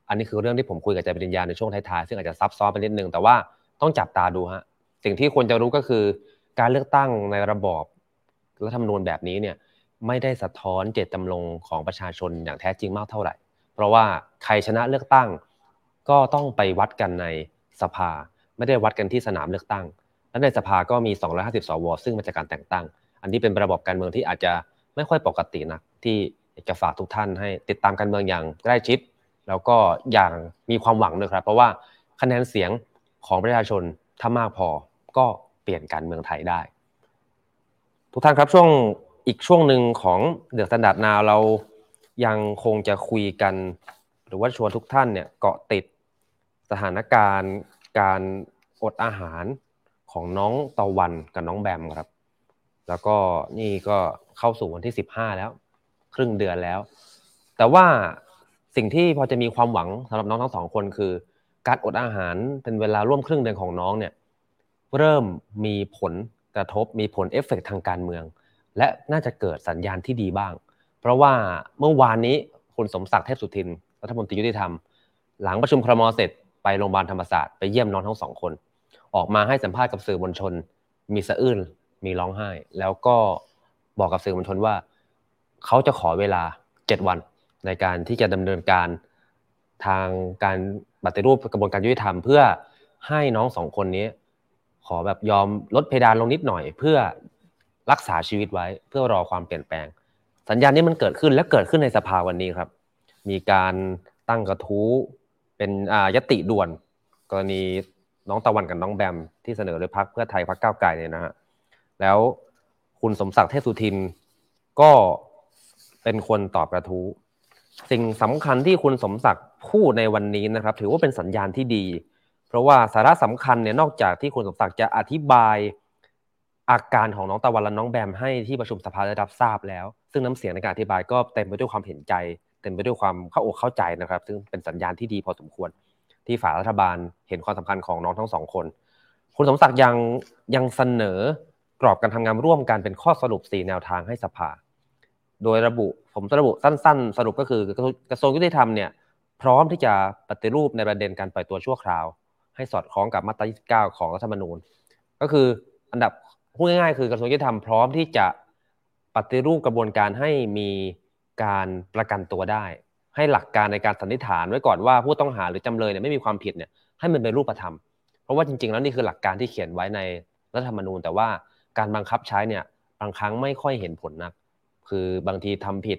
อันนี้คือเรื่องที่ผมคุยกับอาจปริญญาในช่วงท้ายๆซึ่งอาจจะซับซ้อนไปนิดนึงแต่ว่าต้องจับตาดูฮะสิ่งที่ควรจะรู้ก็คือ การเลือกตั้งในระบอบรัฐธรรมนูญแบบนี้เนี่ยไม่ได้สะท้อนเจตจำนงของประชาชนอย่างแท้จริงมากเท่าไหร่ เพราะว่าใครชนะเลือกตั้ง ก็ต้องไปวัดกันในสภา ไม่ได้วัดกันที่สนามเลือกตั้ง และในสภาก็มี 250 สว ซึ่งมาจากการแต่งตั้ง อันนี้เป็นระบบการเมืองที่อาจจะไม่ค่อยปกตินะที่อยากจะฝากทุกท่านให้ติดตามการเมืองอย่างใกล้ชิด แล้วก็อย่างมีความหวังด้วยครับ เพราะว่าคะแนนเสียงของประชาชนถ้ามากพอก็เปลี่ยนการเมืองไทยได้ ทุกท่านครับช่วงอีกช่วงหนึ่งของเดือดสันดาดนาเรายังคงจะคุยกัน หรือว่าชวนทุกท่านเนี่ยเกาะติดสถานการณ์การอดอาหารของน้องตะวันกับน้องแบมครับ แล้วก็นี่ก็เข้าสู่วันที่สิบห้าแล้ว ครึ่งเดือนแล้ว แต่ว่า สิ่งที่พอจะมีความหวังสำหรับน้องทั้งสองคนคือ การอดอาหารเป็นเวลาร่วมครึ่งเดือนของน้องเนี่ยเริ่มมีผลกระทบมีผลเอฟเฟกทางการเมือง และน่าจะเกิดสัญญาณที่ดีบ้าง เพราะว่าเมื่อวานนี้คุณสมศักดิ์เทพสุทินรัฐมนตรียุติธรรม หลังประชุมครมเสร็จไปโรงพยาบาลธรรมศาสตร์ไปเยี่ยมน้องทั้งสองคน ออกมาให้สัมภาษณ์กับสื่อมวลชน มีสะอื้นมีร้องไห้ แล้วก็บอกกับสื่อมวลชนว่า เขาจะขอเวลาเจ็ดวัน ในการที่จะดำเนินการทางการปฏิรูปกระบวนการยุติธรรม เพื่อให้น้องสองคนนี้ขอแบบยอมลดเพดานลงนิดหน่อย เพื่อรักษาชีวิตไว้เพื่อรอความเปลี่ยนแปลง สัญญาณนี้มันเกิดขึ้นและเกิดขึ้นในสภาวันนี้ครับ มีการตั้งกระทู้เป็นอ่ายติด่วน กรณีน้องตะวันกับน้องแบมที่เสนอโดยพรรคเพื่อไทยพรรคก้าวไกลเนี่ยนะฮะแล้วคุณสมศักดิ์เทพสุทินก็เป็นคนตอบกระทู้ สิ่งสำคัญที่คุณสมศักดิ์พูดในวันนี้นะครับ ถือว่าเป็นสัญญาณที่ดี เพราะว่าสาระสำคัญเนี่ยนอกจากที่คุณสมศักดิ์จะอธิบายอาการของน้องตะวันและน้องแบมให้ที่ประชุมสภาได้รับทราบแล้ว ซึ่งน้ำเสียงในการอธิบายก็เต็มไปด้วยความเห็นใจ เต็มไปด้วยความเข้าอกเข้าใจนะครับ ซึ่งเป็นสัญญาณที่ดีพอสมควร ที่ฝ่ายรัฐบาลเห็นความสำคัญของน้องทั้งสองคน คุณสมศักดิ์ยังยังเสนอกรอบการทำงานร่วมกันเป็นข้อสรุป 4 แนวทางให้สภา โดยระบุผมจะระบุสั้น ๆ สรุปก็คือกระทรวงยุติธรรมเนี่ยพร้อมที่จะปฏิรูปในประเด็นการปล่อยตัวชั่วคราว ให้สอดคล้องกับมาตรา29 ของรัฐธรรมนูญ ก็คืออันดับพูดง่ายๆคือกระทรวงยุติธรรมพร้อมที่จะปฏิรูปกระบวนการให้มีการประกันตัวได้ ให้หลักการในการสันนิษฐานไว้ก่อนว่าผู้ต้องหาหรือจำเลยเนี่ยไม่มีความผิดเนี่ยให้มันเป็นรูปธรรม เพราะว่าจริงๆ แล้วนี่คือหลักการที่เขียนไว้ในรัฐธรรมนูญ แต่ว่าการบังคับใช้เนี่ยบางครั้งไม่ค่อยเห็นผลนัก คือบางทีทำผิด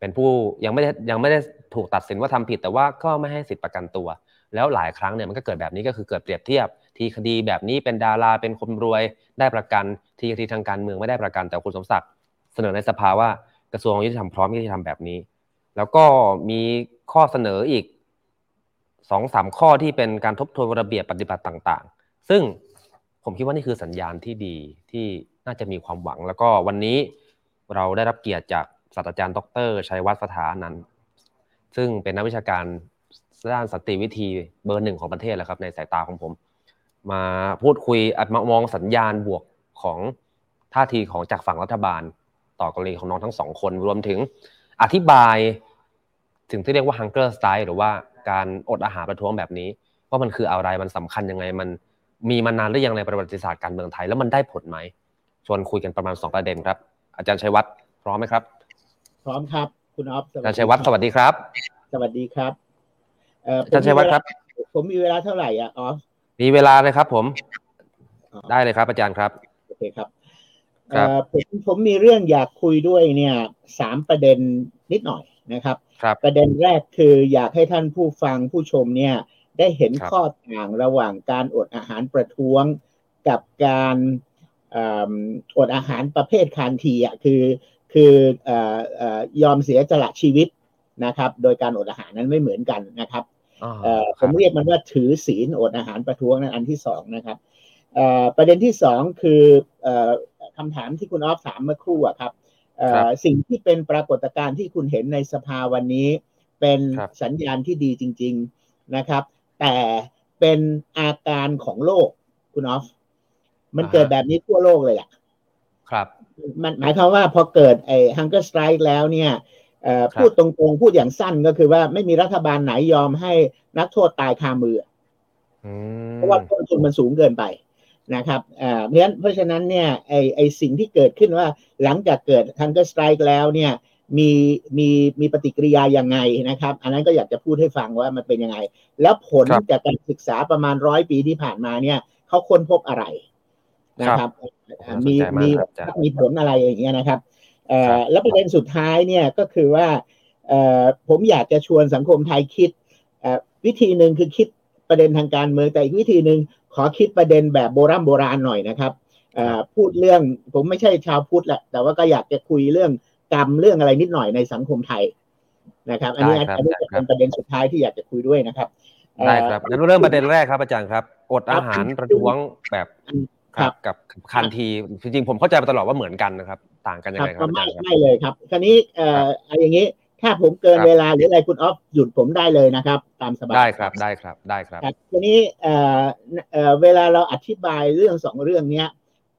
เป็นผู้ยังไม่ได้ยังไม่ได้ถูกตัดสินว่าทำผิด แต่ว่าก็ไม่ให้สิทธิประกันตัว แล้วหลายครั้งเนี่ยมันก็เกิดแบบนี้ก็คือเกิดเปรียบเทียบ ทีคดีแบบนี้เป็นดาราเป็นคนรวยได้ประกัน ทีคดีทางการเมืองไม่ได้ประกัน แต่คุณสมศักดิ์เสนอในสภาว่ากระทรวงยุติธรรมพร้อมที่จะทำแบบนี้ แล้วก็มีข้อเสนออีกสองสามข้อที่เป็นการทบทวนระเบียบปฏิบัติต่าง ๆ ซึ่งผมคิดว่านี่คือสัญญาณที่ดีที่น่าจะมีความหวัง แล้วก็วันนี้ เราได้รับเกียรติจากศาสตราจารย์ ดรชัยวัฒน์สถานันซึ่งเป็นนักวิชาการด้านสันติวิธีเบอร์หนึ่งของประเทศแล้วครับในสายตาของผม มาพูดคุยอัดมองสัญญาณบวกของท่าทีของจากฝั่งรัฐบาล ต่อกรณีของน้องทั้งสองคนรวมถึงอธิบาย ถึงที่เรียกว่า hunger strike หรือว่าการอดอาหารประท้วงแบบนี้ ว่ามันคืออะไรมันสำคัญยังไง มันมีมานานหรือยังในประวัติศาสตร์การเมืองไทย แล้วมันได้ผลไหมชวนคุยกันประมาณ 2 ประเด็นครับ อาจารย์ชัยวัฒน์พร้อมไหมครับ พร้อมครับ คุณอ๊อฟอาจารย์ชัยวัฒน์สวัสดีครับ สวัสดีครับอาจารย์ชัยวัฒน์ครับ ผมมีเวลาเท่าไหร่อะอ๋อมีเวลาเลยครับ ผมได้เลยครับ อาจารย์ครับโอเคครับผมผมมีเรื่องอยากคุยด้วยเนี่ยสามประเด็นนิดหน่อยนะครับครับประเด็นแรกคืออยากให้ท่านผู้ฟังผู้ชมเนี่ยได้เห็นข้อต่างระหว่างการอดอาหารประท้วงกับการ อดอาหารประเภทคานทีอะคือคือยอมเสียสละชีวิตนะครับ โดยการอดอาหารนั้นไม่เหมือนกันนะครับผมเรียกมันว่าถือศีลอดอาหารประท้วงนั้นอันที่สองนะครับประเด็นที่สองคือคำถามที่คุณออฟถามเมื่อครู่ครับสิ่งที่เป็นปรากฏการณ์ที่คุณเห็นในสภาวันนี้ เป็นสัญญาณที่ดีจริง ๆนะครับ แต่เป็นอาการของโลกคุณออฟ มันเกิดแบบนี้ทั่วโลกเลยแหละครับ มันหมายความว่าพอเกิดไอ้ hunger strike แล้วเนี่ยเอ่อครับพูดตรงๆ พูดอย่างสั้นก็คือว่าไม่มีรัฐบาลไหนยอมให้นักโทษตายคามืออืมเพราะว่าต้นทุนมันสูงเกินไปนะครับเอ่อเพราะฉะนั้นเพราะฉะนั้นเนี่ยไอไอสิ่งที่เกิดขึ้นว่าหลังจากเกิด Hunger Strike แล้วเนี่ยมีมีมีปฏิกิริยายังไงนะครับ อันนั้นก็อยากจะพูดให้ฟังว่ามันเป็นยังไง แล้วผลครับจากการศึกษาประมาณร้อยปีที่ผ่านมาเนี่ยเขาค้นพบอะไร นะครับน่าสนมีใจมากมีครับอาจารย์มีผลอะไรอย่างเงี้ยนะครับเอ่ครัอบแล้วประเด็นสุดท้ายเนี่ยก็คือว่าเอ่อผมอยากจะชวนสังคมไทยคิดเอ่อวิธีหนึ่งคือคิดประเด็นทางการเมืองแต่อีกวิธีหนึ่งขอคิดประเด็นแบบโบราณโบราณหน่อยนะครับเอ่อพูดเรื่องผมไม่ใช่ชาวพุทธแหละแต่ว่าก็อยากจะคุยเรื่องกรรมเรื่องอะไรนิดหน่อยในสังคมไทยนะครับ อันนี้ได้ครับอันนี้จะเป็นประเด็นสุดท้ายที่อยากจะคุยด้วยนะครับเอ่อได้ครับงั้นเริ่มประเด็นแรกครับอาจารย์ครับอดอาหารประท้วงแบบ ครับกับคันทีจริงๆผมเข้าใจมาตลอดว่าเหมือนกันนะครับ ต่างกันยังไงครับอาไม่จารย์ครับไม่เลยครับคราวนี้เอ่อเอาอย่างนี้ถ้าผมเกินครับเวลาหรืออะไรคุณออฟหยุดผมได้เลยนะครับ ตามสบายได้ครับได้ครับได้ครับครับทีนี้เอ่อเอ่อเวลาเราอธิบายเรื่องสองเรื่องเนี้ย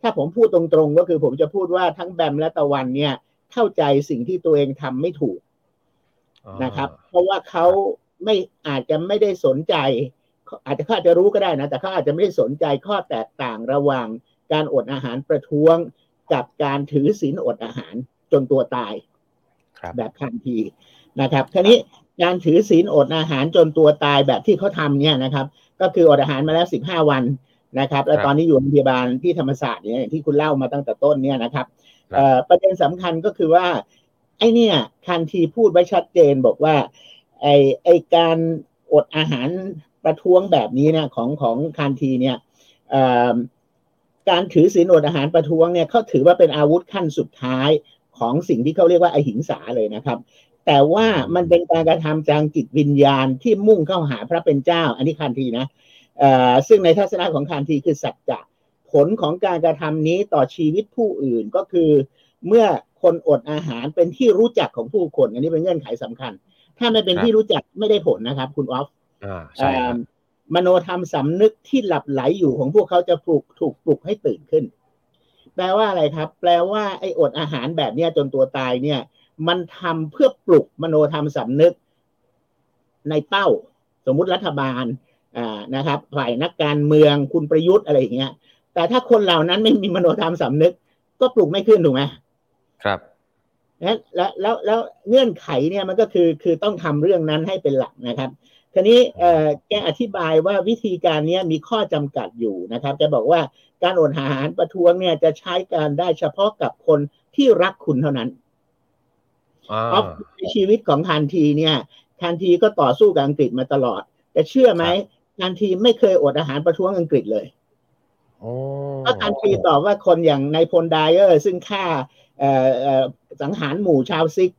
ถ้าผมพูดตรงๆก็คือผมจะพูดว่าทั้งแบมและตะวันเนี่ยเข้าใจสิ่งที่ตัวเองทำไม่ถูกนะครับ เพราะว่าเขาไม่อาจจะไม่ได้สนใจ อาจจะเขาอาจจะรู้ก็ได้นะ แต่เขาอาจจะไม่ได้สนใจข้อแตกต่างระหว่างการอดอาหารประท้วงกับการถือศีลอดอาหารจนตัวตายครับแบบทันทีนะครับทีนี้การถือศีลอดอาหารจนตัวตายแบบที่เขาทำเนี่ยนะครับ ก็คืออดอาหารมาแล้วสิบห้าวันนะครับ แล้วครับตอนนี้อยู่โรงพยาบาลที่ธรรมศาสตร์เนี่ยอย่างที่คุณเล่ามาตั้งแต่ต้นเนี่ยนะครับครับเอ่อประเด็นสำคัญก็คือว่า ไอ้เนี่ยคันทีพูดไว้ชัดเจนบอกว่า ไอ้ไอ้การอดอาหาร ประท้วงแบบนี้เนี่ยของของคันทีเนี่ยการถือศีลอดอาหารประท้วงเนี่ยเขาถือว่าเป็นอาวุธขั้นสุดท้ายของสิ่งที่เขาเรียกว่าอหิงสาเลยนะครับ แต่ว่ามันเป็นการกระทำทางจิตวิญญาณที่มุ่งเข้าหาพระเป็นเจ้า อันนี้คันทีนะซึ่งในทัศนะของคันทีคือสัจจะผลของการกระทำนี้ต่อชีวิตผู้อื่นก็คือ เมื่อคนอดอาหารเป็นที่รู้จักของผู้คน อันนี้เป็นเงื่อนไขสำคัญ ถ้าไม่เป็นที่รู้จักไม่ได้ผลนะครับ คุณออฟ อ่าใช่ครับเอ่อมโนธรรมสำนึกที่หลับไหลอยู่ของพวกเขาจะปลุกถูกปลุกให้ตื่นขึ้น แปลว่าอะไรครับ แปลว่าไอ้อดอาหารแบบเนี้ยจนตัวตายเนี่ย มันทำเพื่อปลุกมโนธรรมสำนึกในเป้า สมมุติรัฐบาลอ่านะครับ ฝ่ายนักการเมืองคุณประยุทธ์อะไรอย่างเงี้ย แต่ถ้าคนเหล่านั้นไม่มีมโนธรรมสำนึก ก็ปลุกไม่ขึ้นถูกไหมครับแล้วแล้วแล้วแล้วเงื่อนไขเนี่ยมันก็คือคือต้องทำเรื่องนั้นให้เป็นหลักนะครับ ทีนี้เอ่อแกอธิบายว่าวิธีการเนี้ยมีข้อจำกัดอยู่นะครับแกบอกว่าการอดอาหารประท้วงเนี่ยจะใช้การได้เฉพาะกับคนที่รักคุณเท่านั้นอ่าเพราะในชีวิตของทันทีเนี่ยทันทีก็ต่อสู้กับอังกฤษมาตลอด แต่เชื่อไหมทันทีไม่เคยอดอาหารประท้วงอังกฤษเลยโอ้ก็ทันทีตอบว่าคนอย่างนายพลไดเออร์ ซึ่งฆ่าเอ่อเอ่อสังหารหมู่ชาวซิก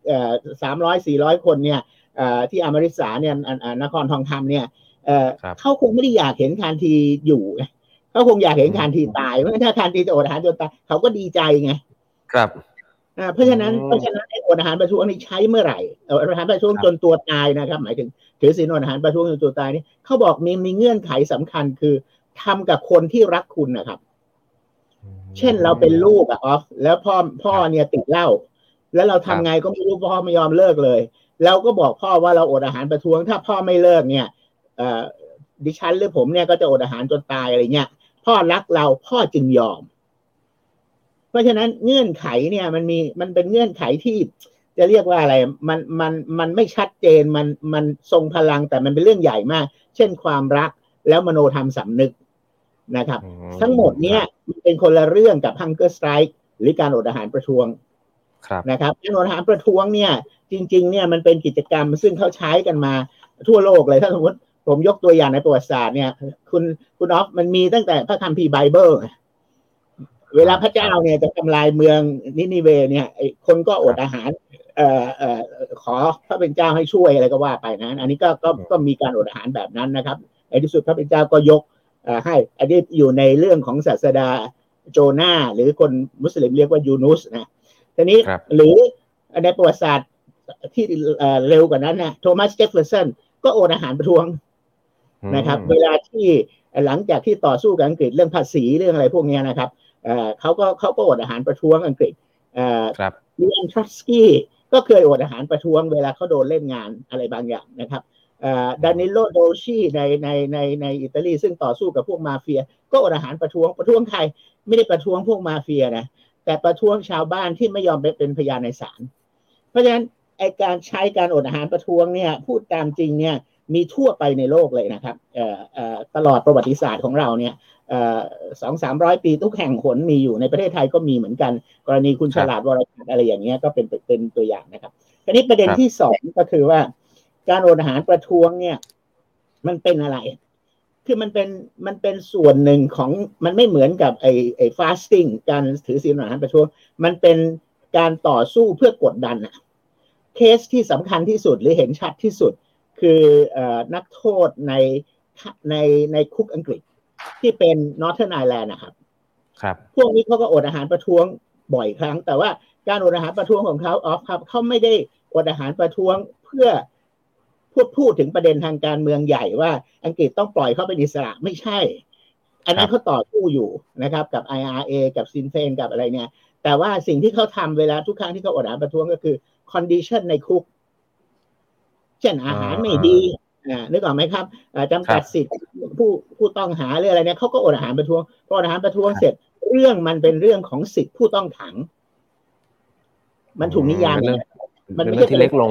สามร้อยสี่ร้อยคนเนี่ยเอ่อ ที่อเมริสาเนี่ยอ่าอ่านครทองคำเนี่ยเอ่อครับเขาคงไม่ได้อยากเห็นคานทีอยู่ไงเขาคงอยากเห็นคานทีตายเพราะฉะนั้นถ้าคานทีจะอดอาหารจนตายเขาก็ดีใจไงครับอ่าเพราะฉะนั้นอืมเพราะฉะนั้นไอ้อดอาหารประท้วงนี่ใช้เมื่อไหร่เอออดอาหารประท้วงครับจนตัวตายนะครับ หมายถึงถือศีลอดอาหารประท้วงจนตัวตายนี่เขาบอกมีมีเงื่อนไขสำคัญคือทำกับคนที่รักคุณนะครับ เช่นเราเป็นลูกอะออฟแล้วพ่อพ่อเนี่ยติดเหล้าแล้วเราทำไงก็ไม่รู้พ่อไม่ยอมเลิกเลย เราก็บอกพ่อว่าเราอดอาหารประท้วง ถ้าพ่อไม่เลิกเนี่ยเอ่อดิฉันหรือผมเนี่ยก็จะอดอาหารจนตายอะไรเงี้ยพ่อรักเราพ่อจึงยอม เพราะฉะนั้นเงื่อนไขเนี่ย มันมีมันเป็นเงื่อนไขที่จะเรียกว่าอะไร มันมันมันไม่ชัดเจนมันมันทรงพลังแต่มันเป็นเรื่องใหญ่มาก เช่นความรักแล้วมโนธรรมสำนึกนะครับอืทั้งหมดเนี่ยมันเป็นคนละเรื่องกับ hunger strike หรือการอดอาหารประท้วงครับนะครับการอดอาหารประท้วงเนี่ย จริง ๆ เนี่ยมันเป็นกิจกรรมซึ่งเขาใช้กันมาทั่วโลกเลยถ้าสมมติผมยกตัวอย่างในประวัติศาสตร์เนี่ยคุณคุณออฟมันมีตั้งแต่พระคัมภีร์ไบเบิลเวลาพระเจ้าเนี่ยจะทำลายเมืองนินิเวเนี่ยไอ้คนก็อดอาหารเอ่อเอ่อขอพระเป็นเจ้าให้ช่วยอะไรก็ว่าไปนะ อันนี้ก็ก็ก็มีการอดอาหารแบบนั้นนะครับในที่สุดพระเป็นเจ้าก็ยกเอ่อให้อันนี้อยู่ในเรื่องของศาสดาโจนาหรือคนมุสลิมเรียกว่ายูนุสนะทีนี้ครับหรือในประวัติศาสตร์ ที่เอ่อเร็วกว่านั้นนะโทมัสเจฟเฟอร์สันก็โอนอาหารประท้วงนะครับ เวลาที่หลังจากที่ต่อสู้กับอังกฤษเรื่องภาษีเรื่องอะไรพวกเนี้ยนะครับเอ่อเขาก็เขาก็อดอาหารประท้วงอังกฤษเอ่อครับลีอันทรอตสกี้ก็เคยอดอาหารประท้วงเวลาเขาโดนเล่นงานอะไรบางอย่างนะครับดานิโลโดชีในในในในอิตาลีซึ่งต่อสู้กับพวกมาเฟีย ก็อดอาหารประท้วงประท้วงใครไม่ได้ประท้วงพวกมาเฟียนะแต่ประท้วงชาวบ้านที่ไม่ยอมไปเป็นพยานในศาลเพราะฉะนั้น ไอการใช้การอดอาหารประท้วงเนี่ยพูดตามจริงเนี่ยมีทั่วไปในโลกเลยนะครับตลอดประวัติศาสตร์ของเราเนี่ยสองสามร้อยปีทุกแห่งหนมีอยู่ในประเทศไทยก็มีเหมือนกัน กรณีคุณฉลาดวรฉัตรอะไรอย่างเงี้ยก็เป็นเป็นตัวอย่างนะครับทีนี้ประเด็นที่สองก็คือว่าการอดอาหารประท้วงเนี่ย มันเป็นอะไร คือมันเป็นมันเป็นส่วนหนึ่งของมันไม่เหมือนกับไอ้ไอ้ fasting การถือศีลอาหารประท้วง มันเป็นการต่อสู้เพื่อกดดันอะ เคสที่สำคัญที่สุดหรือเห็นชัดที่สุด คือนักโทษในในในคุกอังกฤษที่เป็น Northern Ireland นะครับ ครับ พวกนี้เขาก็อดอาหารประท้วงบ่อยครั้ง แต่ว่าการอดอาหารประท้วงของเขาออฟครับเขาไม่ได้อดอาหารประท้วงเพื่อพูดพูดถึงประเด็นทางการเมืองใหญ่ว่าอังกฤษต้องปล่อยเขาเป็นอิสระไม่ใช่ อันนั้นเขาต่อสู้อยู่นะครับ กับ IRA กับ Sinn Féin กับอะไรเนี่ย แต่ว่าสิ่งที่เขาทำเวลาทุกครั้งที่เขาอดอาหารประท้วงก็คือ condition ในคุก เช่นอาหารไม่ดีอ่านึกออกไหมครับจำกัดสิทธิ์ผู้ผู้ต้องหาหรืออะไรเนี่ยเขาก็อดอาหารประท้วงพออดอาหารประท้วงเสร็จ เรื่องมันเป็นเรื่องของสิทธิผู้ต้องขัง มันถูกนิยามมันไม่ใช่ที่เล็กลง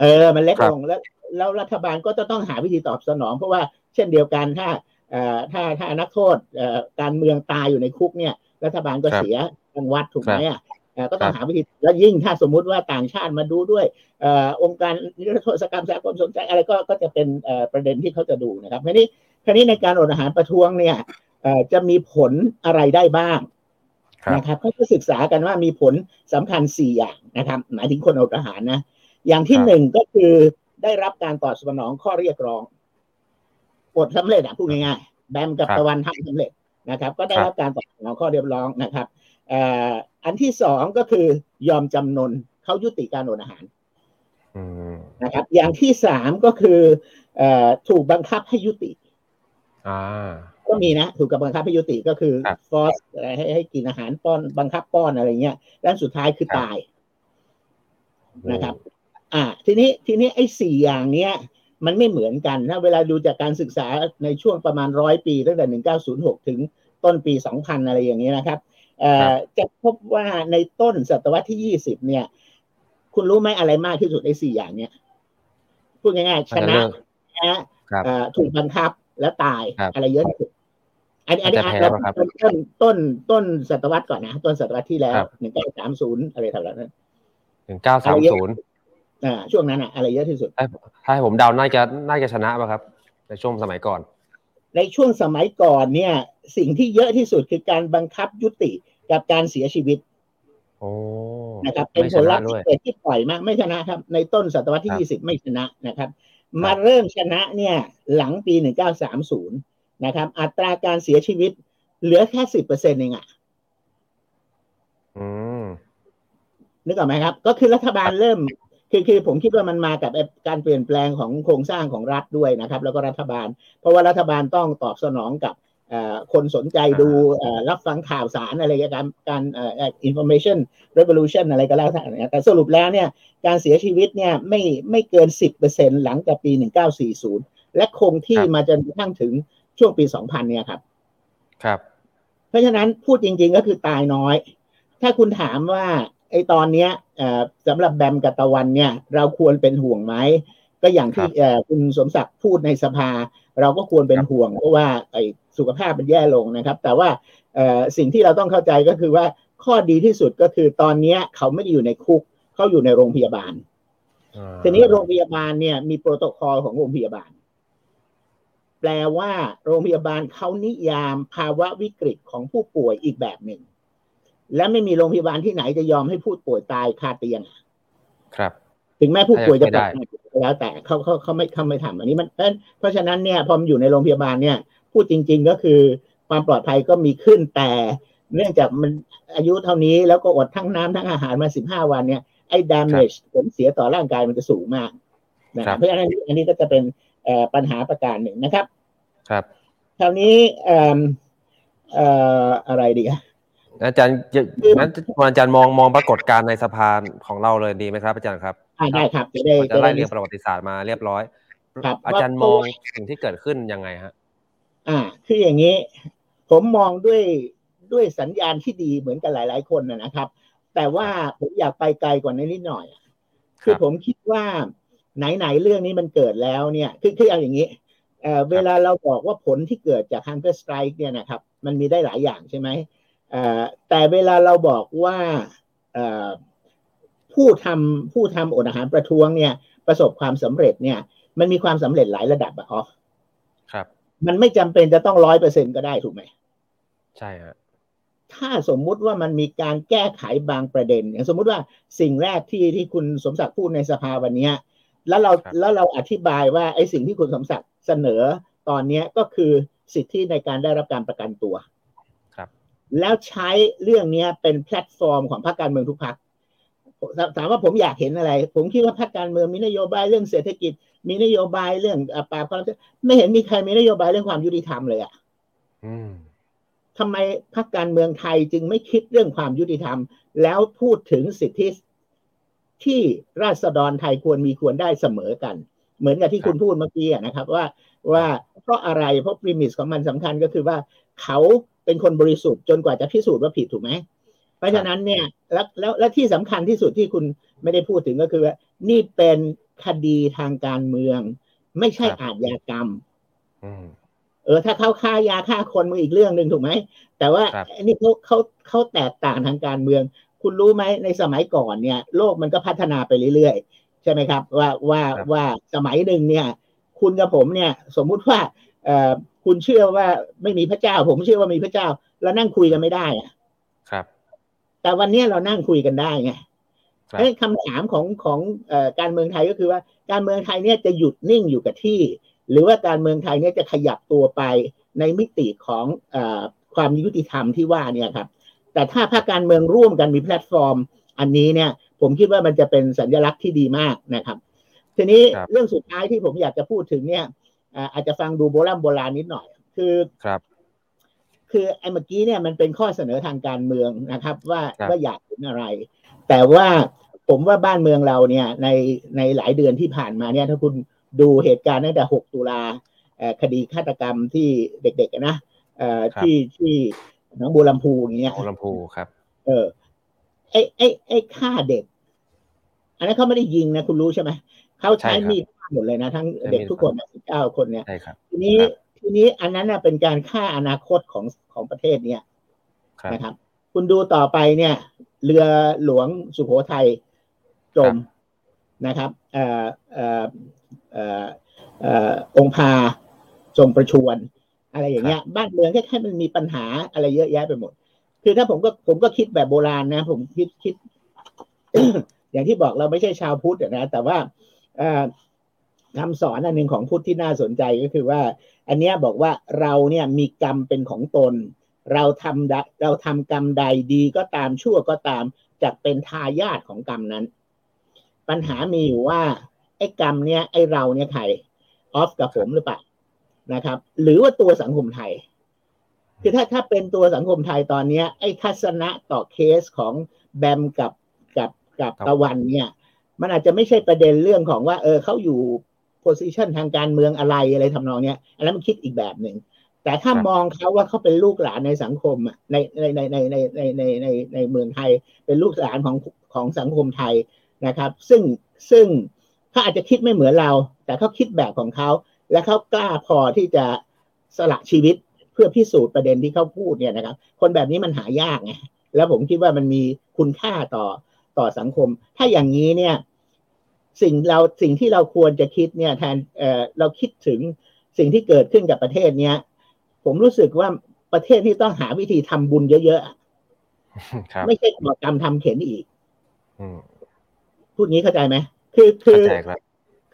เออ มันเล็กลงแล้ว แล้วรัฐบาลก็จะต้องหาวิธีตอบสนอง เพราะว่าเช่นเดียวกันถ้าเอ่อถ้าถ้านักโทษเอ่อการเมืองตายอยู่ในคุกเนี่ย รัฐบาลก็เสียรางวัดถูกไหมอะ ก็ต้องหาวิธีแล้วยิ่งถ้าสมมุติว่าต่างชาติมาดูด้วยอองค์การนิรโทษกรรมสากลสนใจอะไรก็ก็จะเป็นประเด็นที่เขาจะดูนะครับคราวนี้คราวนี้ในการอดอาหารประท้วงเนี่ยจะมีผลอะไรได้บ้างนะครับเขาจะศึกษากันว่ามีผลสำคัญสี่อย่างนะครับ หมายถึงคนอดอาหารนะอย่างที่หนึ่งก็คือได้รับการตอบสนองข้อเรียกร้องอดสำเร็จอะพูดง่ายๆแบมกับตะวันทำสำเร็จนะครับ ก็ได้รับการตอบสนองข้อเรียกร้องนะครับอันที่สองก็คือยอมจำนนเขายุติการอดอาหารนะครับ อย่างที่สามก็คือถูกบังคับให้ยุติก็มีนะ ถูกกับบังคับให้ยุติก็คือฟอสให้ให้กินอาหารป้อนบังคับป้อนอะไรเงี้ยด้านสุดท้ายคือตายนะครับ อ่า ทีนี้ทีนี้ไอ้สี่อย่างเนี้ย มันไม่เหมือนกันนะเวลาดูจากการศึกษาในช่วงประมาณร้อยปี ตั้งแต่หนึ่งเก้าศูนย์หกถึงต้นปีสองพันอะไรอย่างนี้นะครับ จะพบว่าในต้นศตวรรษที่ยี่สิบเนี่ย คุณรู้ไหมอะไรมากที่สุดในสี่อย่างเนี้ยพูดง่ายๆชนะนะถูกบังคับแล้วตายอะไรเยอะที่สุดอันนี้อันนี้เราต้นต้นต้นศตวรรษก่อนนะ ต้นศตวรรษที่แล้วหนึ่งเก้าสามศูนย์อะไรแถวนั้นหนึ่งเก้าสามศูนย์อ่าช่วงนั้นอะอะไรเยอะที่สุด ถ้าให้ผมเดาน่าจะน่าจะชนะป่ะครับ ในช่วงสมัยก่อน ในช่วงสมัยก่อนเนี่ย สิ่งที่เยอะที่สุดคือการบังคับยุติ กับการเสียชีวิตโอ้นะครับ เป็นผลลัพธ์ที่เกิดที่ปล่อยมาก ไม่ชนะครับ ในต้นศตวรรษที่ยี่สิบไม่ชนะนะครับ มาเริ่มชนะเนี่ย หลังปีหนึ่งเก้าสามศูนย์นะครับ อัตราการเสียชีวิตเหลือแค่สิบเปอร์เซ็นต์เองอะนึกออกไหมครับ ก็คือรัฐบาลเริ่ม คือคือผมคิดว่ามันมากับการเปลี่ยนแปลงของโครงสร้างของรัฐด้วยนะครับ แล้วก็รัฐบาล เพราะว่ารัฐบาลต้องตอบสนองกับ คนสนใจดูรับฟังข่าวสารอะไรการการ information revolution อะไรก็แล้วแต่แต่สรุปแล้วเนี่ยการเสียชีวิตเนี่ยไม่ไม่เกิน 10%หลังจากปี 1940 และคงที่มาจนกระทั่งถึงช่วงปี 2000 เนี่ยครับ ครับ เพราะฉะนั้นพูดจริงๆก็คือตายน้อย ถ้าคุณถามว่าไอ้ตอนเนี้ยสำหรับแบมกับตะวันเนี่ยเราควรเป็นห่วงไหมก็อย่างที่คุณสมศักดิ์พูดในสภา เราก็ควรเป็นห่วงเพราะว่าไอ้ สุขภาพมันแย่ลงนะครับ แต่ว่าสิ่งที่เราต้องเข้าใจก็คือว่าข้อดีที่สุดก็คือตอนนี้เขาไม่ได้อยู่ในคุกเขาอยู่ในโรงพยาบาลทีนี้โรงพยาบาลเนี่ยมีโปรโตคอลของโรงพยาบาล แปลว่าโรงพยาบาลเขานิยามภาวะวิกฤตของผู้ป่วยอีกแบบหนึ่ง และไม่มีโรงพยาบาลที่ไหนจะยอมให้ผู้ป่วยตายคาเตียงครับ ถึงแม้ผู้ป่วยจะป่วยแล้วแต่เขาเขาเขาไม่เขาไม่ทำอันนี้มันเพราะฉะนั้นเนี่ยพอมอยู่ในโรงพยาบาลเนี่ย พูดจริง ๆ ก็คือ ความปลอดภัยก็มีขึ้นแต่เนื่องจากมันอายุเท่านี้แล้วก็อดทั้งน้ำทั้งอาหารมาสิบห้าวันเนี่ยไอ้ damage ผลเสียต่อร่างกายมันจะสูงมากนะครับเพราะฉะนั้นอันนี้ก็จะเป็นปัญหาประการหนึ่งนะครับ ครับคราวนี้อะไรดีอาจารย์จะงั้นอาจารย์มองมองปรากฏการณ์ในสภาของเราเลยดีไหมครับ อาจารย์ครับอ่าได้ครับจะได้จะไล่เรียงประวัติศาสตร์มาเรียบร้อยครับอาจารย์มองสิ่งที่เกิดขึ้นยังไงฮะ อ่า คืออย่างนี้ ผมมองด้วยด้วยสัญญาณที่ดีเหมือนกันหลาย ๆ คนนะนะครับ แต่ว่าผมอยากไปไกลกว่านั้นนิดหน่อย คือผมคิดว่าไหน ๆ เรื่องนี้มันเกิดแล้วเนี่ย คือคือเอาอย่างนี้เอ่อเวลาเราบอกว่าผลที่เกิดจาก Hunger Strike เนี่ยนะครับ มันมีได้หลายอย่างใช่ไหมเอ่อแต่เวลาเราบอกว่าเอ่อผู้ทำผู้ทำอดอาหารประท้วงเนี่ย ประสบความสำเร็จเนี่ย มันมีความสำเร็จหลายระดับอะอ๋อครับ มันไม่จำเป็นจะต้องร้อยเปอร์เซ็นก็ได้ถูกไหมใช่ฮะถ้าสมมุติว่ามันมีการแก้ไขบางประเด็น อย่างสมมุติว่าสิ่งแรกที่ที่คุณสมศักดิ์พูดในสภาวันเนี้ยแล้วเราแล้วเราอธิบายว่าไอ้สิ่งที่คุณสมศักดิ์เสนอตอนเนี้ยก็คือสิทธิในการได้รับการประกันตัว ครับ แล้วใช้เรื่องเนี้ยเป็นแพลตฟอร์มของพรรคการเมืองทุกพรรค ถามว่าผมอยากเห็นอะไร ผมคิดว่าพรรคการเมืองมีนโยบายเรื่องเศรษฐกิจ มีนโยบายเรื่องปราบความไม่เห็นมีใครมีนโยบายเรื่องความยุติธรรมเลยอะอืมทำไมพรรคการเมืองไทยจึงไม่คิดเรื่องความยุติธรรม แล้วพูดถึงสิทธิที่ราษฎรไทยควรมีควรได้เสมอกัน เหมือนกับที่คุณพูดเมื่อกี้นะครับ ว่าว่าเพราะอะไรเพราะ premise ของมันสำคัญก็คือว่าเขาเป็นคนบริสุทธิ์จนกว่าจะพิสูจน์ว่าผิดถูกไหม เพราะฉะนั้นเนี่ยแล้วแล้วและที่สำคัญที่สุดที่คุณไม่ได้พูดถึงก็คือว่านี่เป็นคดีทางการเมือง ไม่ใช่อาชญากรรมอืมเออถ้าเขาฆ่ายาฆ่าคนมืออีกเรื่องหนึ่งถูกไหมแต่ว่าครับอันนี้เขาเขาเขาแตกต่างทางการเมือง คุณรู้ไหมในสมัยก่อนเนี่ย โลกมันก็พัฒนาไปเรื่อยๆ ใช่ไหมครับ ว่าว่าครับว่าสมัยหนึ่งเนี่ย คุณกับผมเนี่ย สมมุติว่าเอ่อคุณเชื่อว่าไม่มีพระเจ้า ผมเชื่อว่ามีพระเจ้าเรานั่งคุยกันไม่ได้อะครับ แต่วันเนี้ยเรานั่งคุยกันได้ไงครับเอ้ยคำถามของของเอ่อการเมืองไทยก็คือว่าการเมืองไทยเนี่ยจะหยุดนิ่งอยู่กับที่ หรือว่าการเมืองไทยเนี่ยจะขยับตัวไปในมิติของเออความยุติธรรมที่ว่าเนี่ยครับ แต่ถ้าภาคการเมืองร่วมกันมีแพลตฟอร์ม อันนี้เนี่ยผมคิดว่ามันจะเป็นสัญลักษณ์ที่ดีมากนะครับ ทีนี้ครับเรื่องสุดท้ายที่ผมอยากจะพูดถึงเนี่ยอ่าอาจจะฟังดูโบราณโบราณนิดหน่อย คือครับ คือไอ้เมื่อกี้เนี่ยมันเป็นข้อเสนอทางการเมืองนะครับ ว่าครับว่าอยากเห็นอะไร แต่ว่าผมว่าบ้านเมืองเราเนี่ยในในหลายเดือนที่ผ่านมาเนี่ยถ้าคุณดูเหตุการณ์ตั้งแต่ 6 ตุลาเอ่อคดีฆาตกรรมที่เด็กๆอะนะเอ่อครับที่ที่หนองบัวลำพูอย่างเงี้ยโอลำพูครับ เออไอ้ไอ้ไอ้ฆ่าเด็ก อันนั้นเขาไม่ได้ยิงนะคุณรู้ใช่ไหมเขาใช้ใช่ครับมีดฆ่าหมดเลยนะ ทั้งใช้มีดเด็กทุกคนสิบเก้าคนเนี่ยใช่ครับทีนี้ครับ ทีนี้อันนั้นน่ะเป็นการฆ่าอนาคตของของประเทศเนี่ยครับนะครับ คุณดูต่อไปเนี่ย เรือหลวงสุโขทัยจมนะครับเอ่อเอ่อเอ่อเอ่อองค์พาทรงประชวรอะไรอย่างเงี้ย บ้านเมืองแค่แค่มันมีปัญหาอะไรเยอะแยะไปหมด คือถ้าผมก็ผมก็คิดแบบโบราณนะ ผมคิดคิด อย่างที่บอกเราไม่ใช่ชาวพุทธอะนะ แต่ว่าเอ่อ คำสอนอันหนึ่งของพุทธที่น่าสนใจก็คือว่า อันเนี้ยบอกว่าเราเนี่ยมีกรรมเป็นของตน เราทำเราทำกรรมใดดีก็ตามชั่วก็ตามจะเป็นทายาทของกรรมนั้น ปัญหามีอยู่ว่าไอ้กรรมเนี้ยไอ้เราเนี่ยใครออฟกับผมหรือเปล่านะครับ หรือว่าตัวสังคมไทย คือถ้าถ้าเป็นตัวสังคมไทยตอนเนี้ย ไอ้ทัศนะต่อเคสของแบมกับกับกับตะวันเนี่ย มันอาจจะไม่ใช่ประเด็นเรื่องของว่า เออเขาอยู่ โพสิชันทางการเมืองอะไรอะไรทำนองเนี้ยอันนั้นมันคิดอีกแบบหนึ่งแต่ถ้ามองเขาว่าเขาเป็นลูกหลานในสังคมอะในในในในในในในในในเมืองไทย เป็นลูกหลานของของสังคมไทยนะครับ ซึ่งซึ่งเขาอาจจะคิดไม่เหมือนเรา แต่เขาคิดแบบของเขา และเขากล้าพอที่จะสละชีวิตเพื่อพิสูจน์ประเด็นที่เขาพูดเนี่ยนะครับ คนแบบนี้มันหายากไงแล้วผมคิดว่ามันมีคุณค่าต่อต่อสังคม ถ้าอย่างนี้เนี่ย สิ่งเราสิ่งที่เราควรจะคิดเนี่ยแทนเอ่อเราคิดถึงสิ่งที่เกิดขึ้นกับประเทศเนี้ย ผมรู้สึกว่าประเทศที่ต้องหาวิธีทำบุญเยอะๆครับไม่ใช่ก่อกรรมทำเข็นอีกอืมพูดงี้เข้าใจไหมคือคืเข้าอใจครับ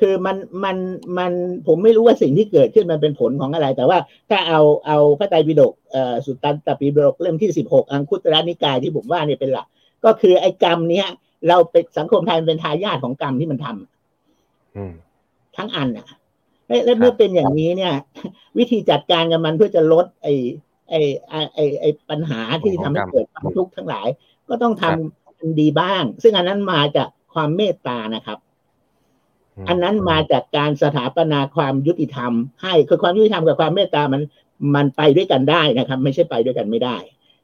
คือมันมันมันผมไม่รู้ว่าสิ่งที่เกิดขึ้นมันเป็นผลของอะไร แต่ว่าถ้าเอาเอาพระไตรปิฎกเอ่อสุตตันตปิฎกเล่มที่สิบหกอังคุตระนิกายที่ผมว่าเนี่ยเป็นหลักก็คือไอ้กรรมเนี้ย เราเป็นสังคมไทยมันเป็นทายาทของกรรมที่มันทำอืมทั้งอันอะและและเมื่อเป็นอย่างนี้เนี่ย วิธีจัดการกับมันเพื่อจะลด ไอ้ไอ้ไอ้ไอ้ปัญหาที่ทำให้เกิดความทุกข์ทั้งหลาย ก็ต้องทำดีบ้าง ซึ่งอันนั้นมาจากความเมตตานะครับ อันนั้นมาจากการสถาปนาความยุติธรรม ให้คือความยุติธรรมกับความเมตตามันมันไปด้วยกันได้นะครับ ไม่ใช่ไปด้วยกันไม่ได้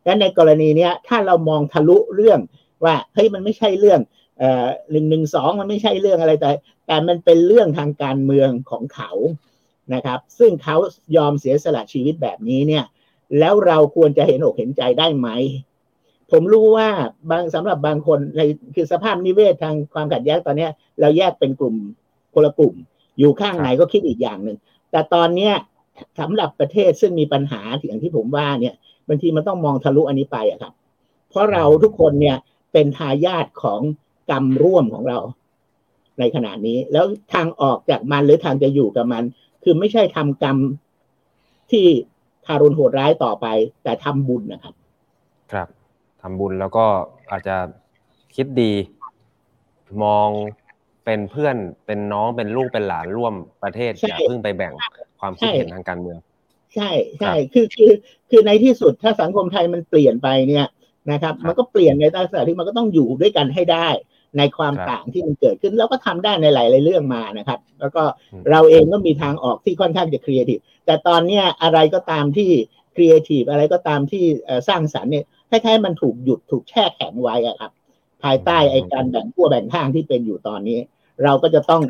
และในกรณีเนี้ย ถ้าเรามองทะลุเรื่อง ว่าเฮ้ยมันไม่ใช่เรื่องเอ่อหนึ่งหนึ่งสองมันไม่ใช่เรื่องอะไรแต่ แต่มันเป็นเรื่องทางการเมืองของเขานะครับ ซึ่งเขายอมเสียสละชีวิตแบบนี้เนี่ย แล้วเราควรจะเห็นอกเห็นใจได้ไหม ผมรู้ว่าบางสำหรับบางคนในคือสภาพนิเวศทางความขัดแย้งตอนนี้เราแยกเป็นกลุ่มคนละกลุ่ม อยู่ข้างไหนก็คิดอีกอย่างหนึ่งแต่ตอนเนี้ยสำหรับประเทศซึ่งมีปัญหาอย่างที่ผมว่าเนี่ยบางทีมันต้องมองทะลุอันนี้ไปอะครับ เพราะเราทุกคนเนี่ย เป็นทายาทของกรรมร่วมของเรา ในขณะนี้ แล้วทางออกจากมันหรือทางจะอยู่กับมัน คือไม่ใช่ทำกรรมที่ทารุณโหดร้ายต่อไป แต่ทำบุญนะครับ ครับทำบุญแล้วก็อาจจะคิดดี มองเป็นเพื่อนเป็นน้องเป็นลูกเป็นหลานร่วมประเทศอย่าเพิ่งไปแบ่งความคิดเห็นทางการเมือง ใช่ใช่คือคือคือในที่สุดถ้าสังคมไทยมันเปลี่ยนไปเนี่ย นะครับ มันก็เปลี่ยนในลักษณะที่มันก็ต้องอยู่ด้วยกันให้ได้ในความต่างที่มันเกิดขึ้นแล้วก็ทำได้ในหลายๆเรื่องมานะครับ แล้วก็เราเองก็มีทางออกที่ค่อนข้างจะครีเอทีฟแต่ตอนเนี้ยอะไรก็ตามที่ครีเอทีฟอะไรก็ตามที่สร้างสรรค์เนี่ยคล้ายๆมันถูกหยุดถูกแช่แข็งไว้อะครับ ภายใต้ไอ้การแบ่งขั้วแบ่งข้างที่เป็นอยู่ตอนนี้ เราก็จะต้อง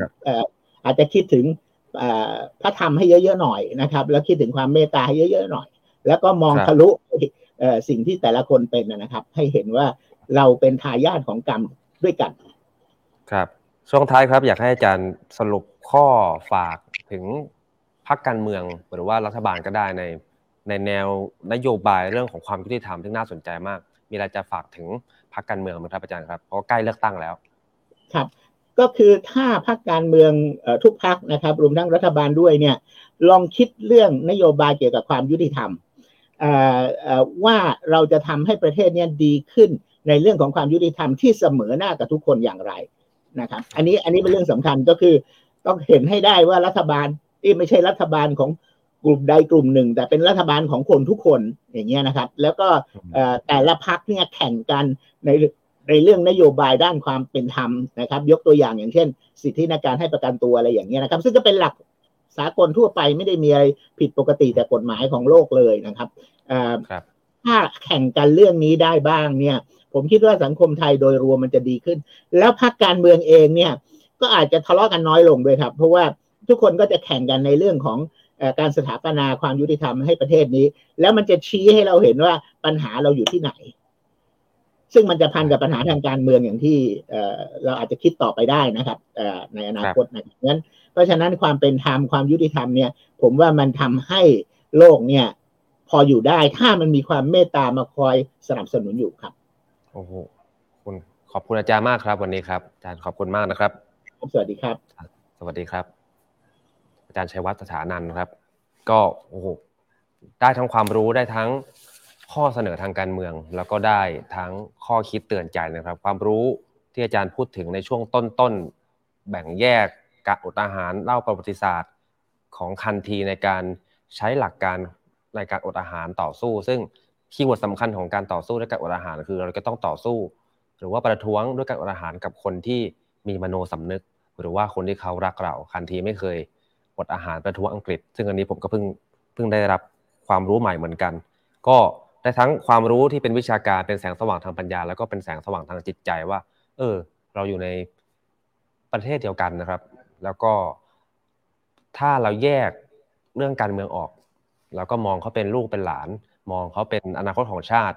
อาจจะคิดถึงพระธรรมให้เยอะๆหน่อยนะครับ แล้วคิดถึงความเมตตาให้เยอะๆหน่อย แล้วก็มองทะลุ สิ่งที่แต่ละคนเป็นนะครับ ให้เห็นว่าเราเป็นทายาทของกรรมด้วยกัน ครับ ช่วงท้ายครับอยากให้อาจารย์สรุปข้อฝากถึงพรรคการเมืองหรือว่ารัฐบาลก็ได้ในในแนวนโยบายเรื่องของความยุติธรรมที่น่าสนใจมาก มีอะไรจะฝากถึงพรรคการเมืองไหมครับอาจารย์ครับเพราะใกล้เลือกตั้งแล้ว ครับ ก็คือถ้าพรรคการเมืองทุกพรรคนะครับรวมทั้งรัฐบาลด้วยเนี่ย ลองคิดเรื่องนโยบายเกี่ยวกับความยุติธรรม ว่าเราจะทำให้ประเทศนี้ดีขึ้นในเรื่องของความยุติธรรมที่เสมอหน้ากับทุกคนอย่างไรนะครับอันนี้อันนี้เป็นเรื่องสำคัญก็คือต้องเห็นให้ได้ว่ารัฐบาลที่ไม่ใช่รัฐบาลของกลุ่มใดกลุ่มหนึ่ง แต่เป็นรัฐบาลของคนทุกคนอย่างเงี้ยนะครับ แล้วก็แต่ละพักเนี่ยแข่งกันในในเรื่องนโยบายด้านความเป็นธรรมนะครับ ยกตัวอย่างอย่างเช่น สิทธิในการให้ประกันตัวอะไรอย่างเงี้ยนะครับ ซึ่งก็เป็นหลัก สากลทั่วไปไม่ได้มีอะไรผิดปกติแต่กฎหมายของโลกเลยนะครับถ้าแข่งกันเรื่องนี้ได้บ้างเนี่ย ผมคิดว่าสังคมไทยโดยรวมมันจะดีขึ้น แล้วพรรคการเมืองเองเนี่ย ก็อาจจะทะเลาะกันน้อยลงด้วยครับ เพราะว่าทุกคนก็จะแข่งกันในเรื่องของการสถาปนาความยุติธรรมให้ประเทศนี้ แล้วมันจะชี้ให้เราเห็นว่าปัญหาเราอยู่ที่ไหน ซึ่งมันจะพันกับปัญหาทางการเมืองอย่างที่เราอาจจะคิดต่อไปได้นะครับในอนาคตนะงั้น เพราะฉะนั้นความเป็นธรรมความยุติธรรมเนี่ยผมว่ามันทำให้โลกเนี่ยพออยู่ได้ถ้ามันมีความเมตตามาคอยสนับสนุนอยู่ครับโอ้โหคุณขอบคุณอาจารย์มากครับ วันนี้ครับอาจารย์ขอบคุณมากนะครับ สวัสดีครับ สวัสดีครับ อาจารย์ชัยวัฒน์สถานันครับ ก็โอ้โหได้ทั้งความรู้ได้ทั้งข้อเสนอทางการเมือง แล้วก็ได้ทั้งข้อคิดเตือนใจนะครับ ความรู้ที่อาจารย์พูดถึงในช่วงต้นๆแบ่งแยก การอดอาหารเล่าประวัติศาสตร์ของคันทีในการใช้หลักการในการอดอาหารต่อสู้ ซึ่งคีย์เวิร์ดสำคัญของการต่อสู้ด้วยการอดอาหารคือ เราก็ต้องต่อสู้ หรือว่าประท้วงด้วยการอดอาหารกับคนที่มีมโนสำนึก หรือว่าคนที่เขารักเราคันทีไม่เคยอดอาหารประท้วงอังกฤษ ซึ่งอันนี้ผมก็เพิ่งเพิ่งได้รับความรู้ใหม่เหมือนกัน ก็ได้ทั้งความรู้ที่เป็นวิชาการเป็นแสงสว่างทางปัญญา แล้วก็เป็นแสงสว่างทางจิตใจว่า เออ เราอยู่ในประเทศเดียวกันนะครับ แล้วก็ถ้าเราแยกเรื่องการเมืองออกเราก็มองเขาเป็นลูกเป็นหลาน มองเขาเป็นอนาคตของชาติ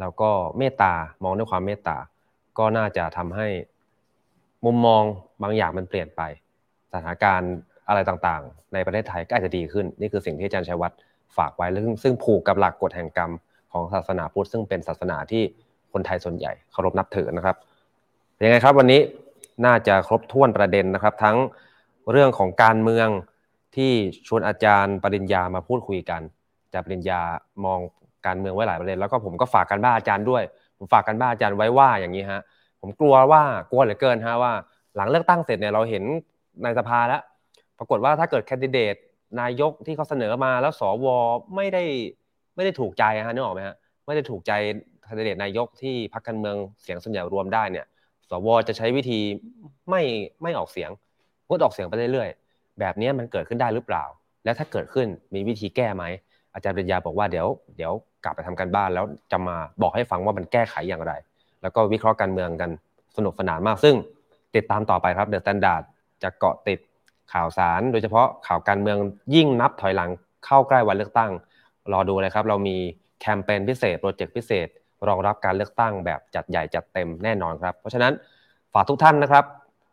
แล้วก็เมตตามองด้วยความเมตตา ก็น่าจะทำให้มุมมองบางอย่างมันเปลี่ยนไป สถานการณ์อะไรต่างๆ ในประเทศไทยก็อาจจะดีขึ้น นี่คือสิ่งที่อาจารย์ชัยวัฒน์ฝากไว้ซึ่งซึ่งผูกกับหลักกฎแห่งกรรมของศาสนาพุทธซึ่งเป็นศาสนาที่คนไทยส่วนใหญ่เคารพนับถือนะครับยังไงครับวันนี้ น่าจะครบถ้วนประเด็นนะครับ ทั้งเรื่องของการเมืองที่ชวนอาจารย์ปริญญามาพูดคุยกันอาจารย์ปริญญามองการเมืองไว้หลายประเด็น แล้วก็ผมก็ฝากกันบ้าอาจารย์ด้วย ผมฝากกันบ้าอาจารย์ไว้ว่าอย่างนี้ฮะผมกลัวว่ากลัวเหลือเกินฮะว่า หลังเลือกตั้งเสร็จเนี่ยเราเห็นในสภาแล้ว ปรากฏว่าถ้าเกิดแคนดิเดตนายกที่เขาเสนอมาแล้วสวไม่ได้ไม่ได้ถูกใจฮะนึกออกไหมฮะไม่ได้ถูกใจคนดิเดตนายกที่พรรคการเมืองเสียงส่วนใหญ่รวมได้เนี่ย สวจะใช้วิธีไม่ไม่ออกเสียงงดออกเสียงไปเรื่อยๆแบบนี้มันเกิดขึ้นได้หรือเปล่า และถ้าเกิดขึ้นมีวิธีแก้ไหมอาจารย์ปริญญาบอกว่าเดี๋ยวเดี๋ยวกลับไปทำการบ้านแล้วจะมาบอกให้ฟังว่ามันแก้ไขอย่างไร แล้วก็วิเคราะห์การเมืองกันสนุกสนานมาก ซึ่งติดตามต่อไปครับ THE STANDARD จะเกาะติดข่าวสาร โดยเฉพาะข่าวการเมืองยิ่งนับถอยหลังเข้าใกล้วันเลือกตั้ง รอดูเลยครับ เรามีแคมเปญพิเศษ โปรเจกต์พิเศษ รองรับการเลือกตั้งแบบจัดใหญ่จัดเต็มแน่นอนครับ เพราะฉะนั้นฝากทุกท่านนะครับ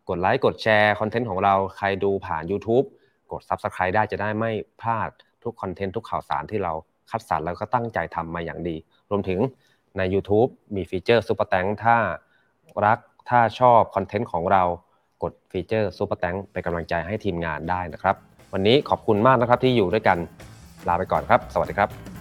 กดไลค์กดแชร์ content ของเราใครดูผ่าน YouTube กด Subscribe ได้จะได้ไม่พลาดทุก content ทุกข่าวสารที่เราคัดสรรแล้วก็ตั้งใจทำมาอย่างดี รวมถึงใน YouTube มี feature Super Thanks ถ้ารักถ้าชอบ content ของเรากด feature Super Thanks เป็นกำลังใจให้ทีมงานได้นะครับ วันนี้ขอบคุณมากนะครับที่อยู่ด้วยกันลาไปก่อนครับ สวัสดีครับ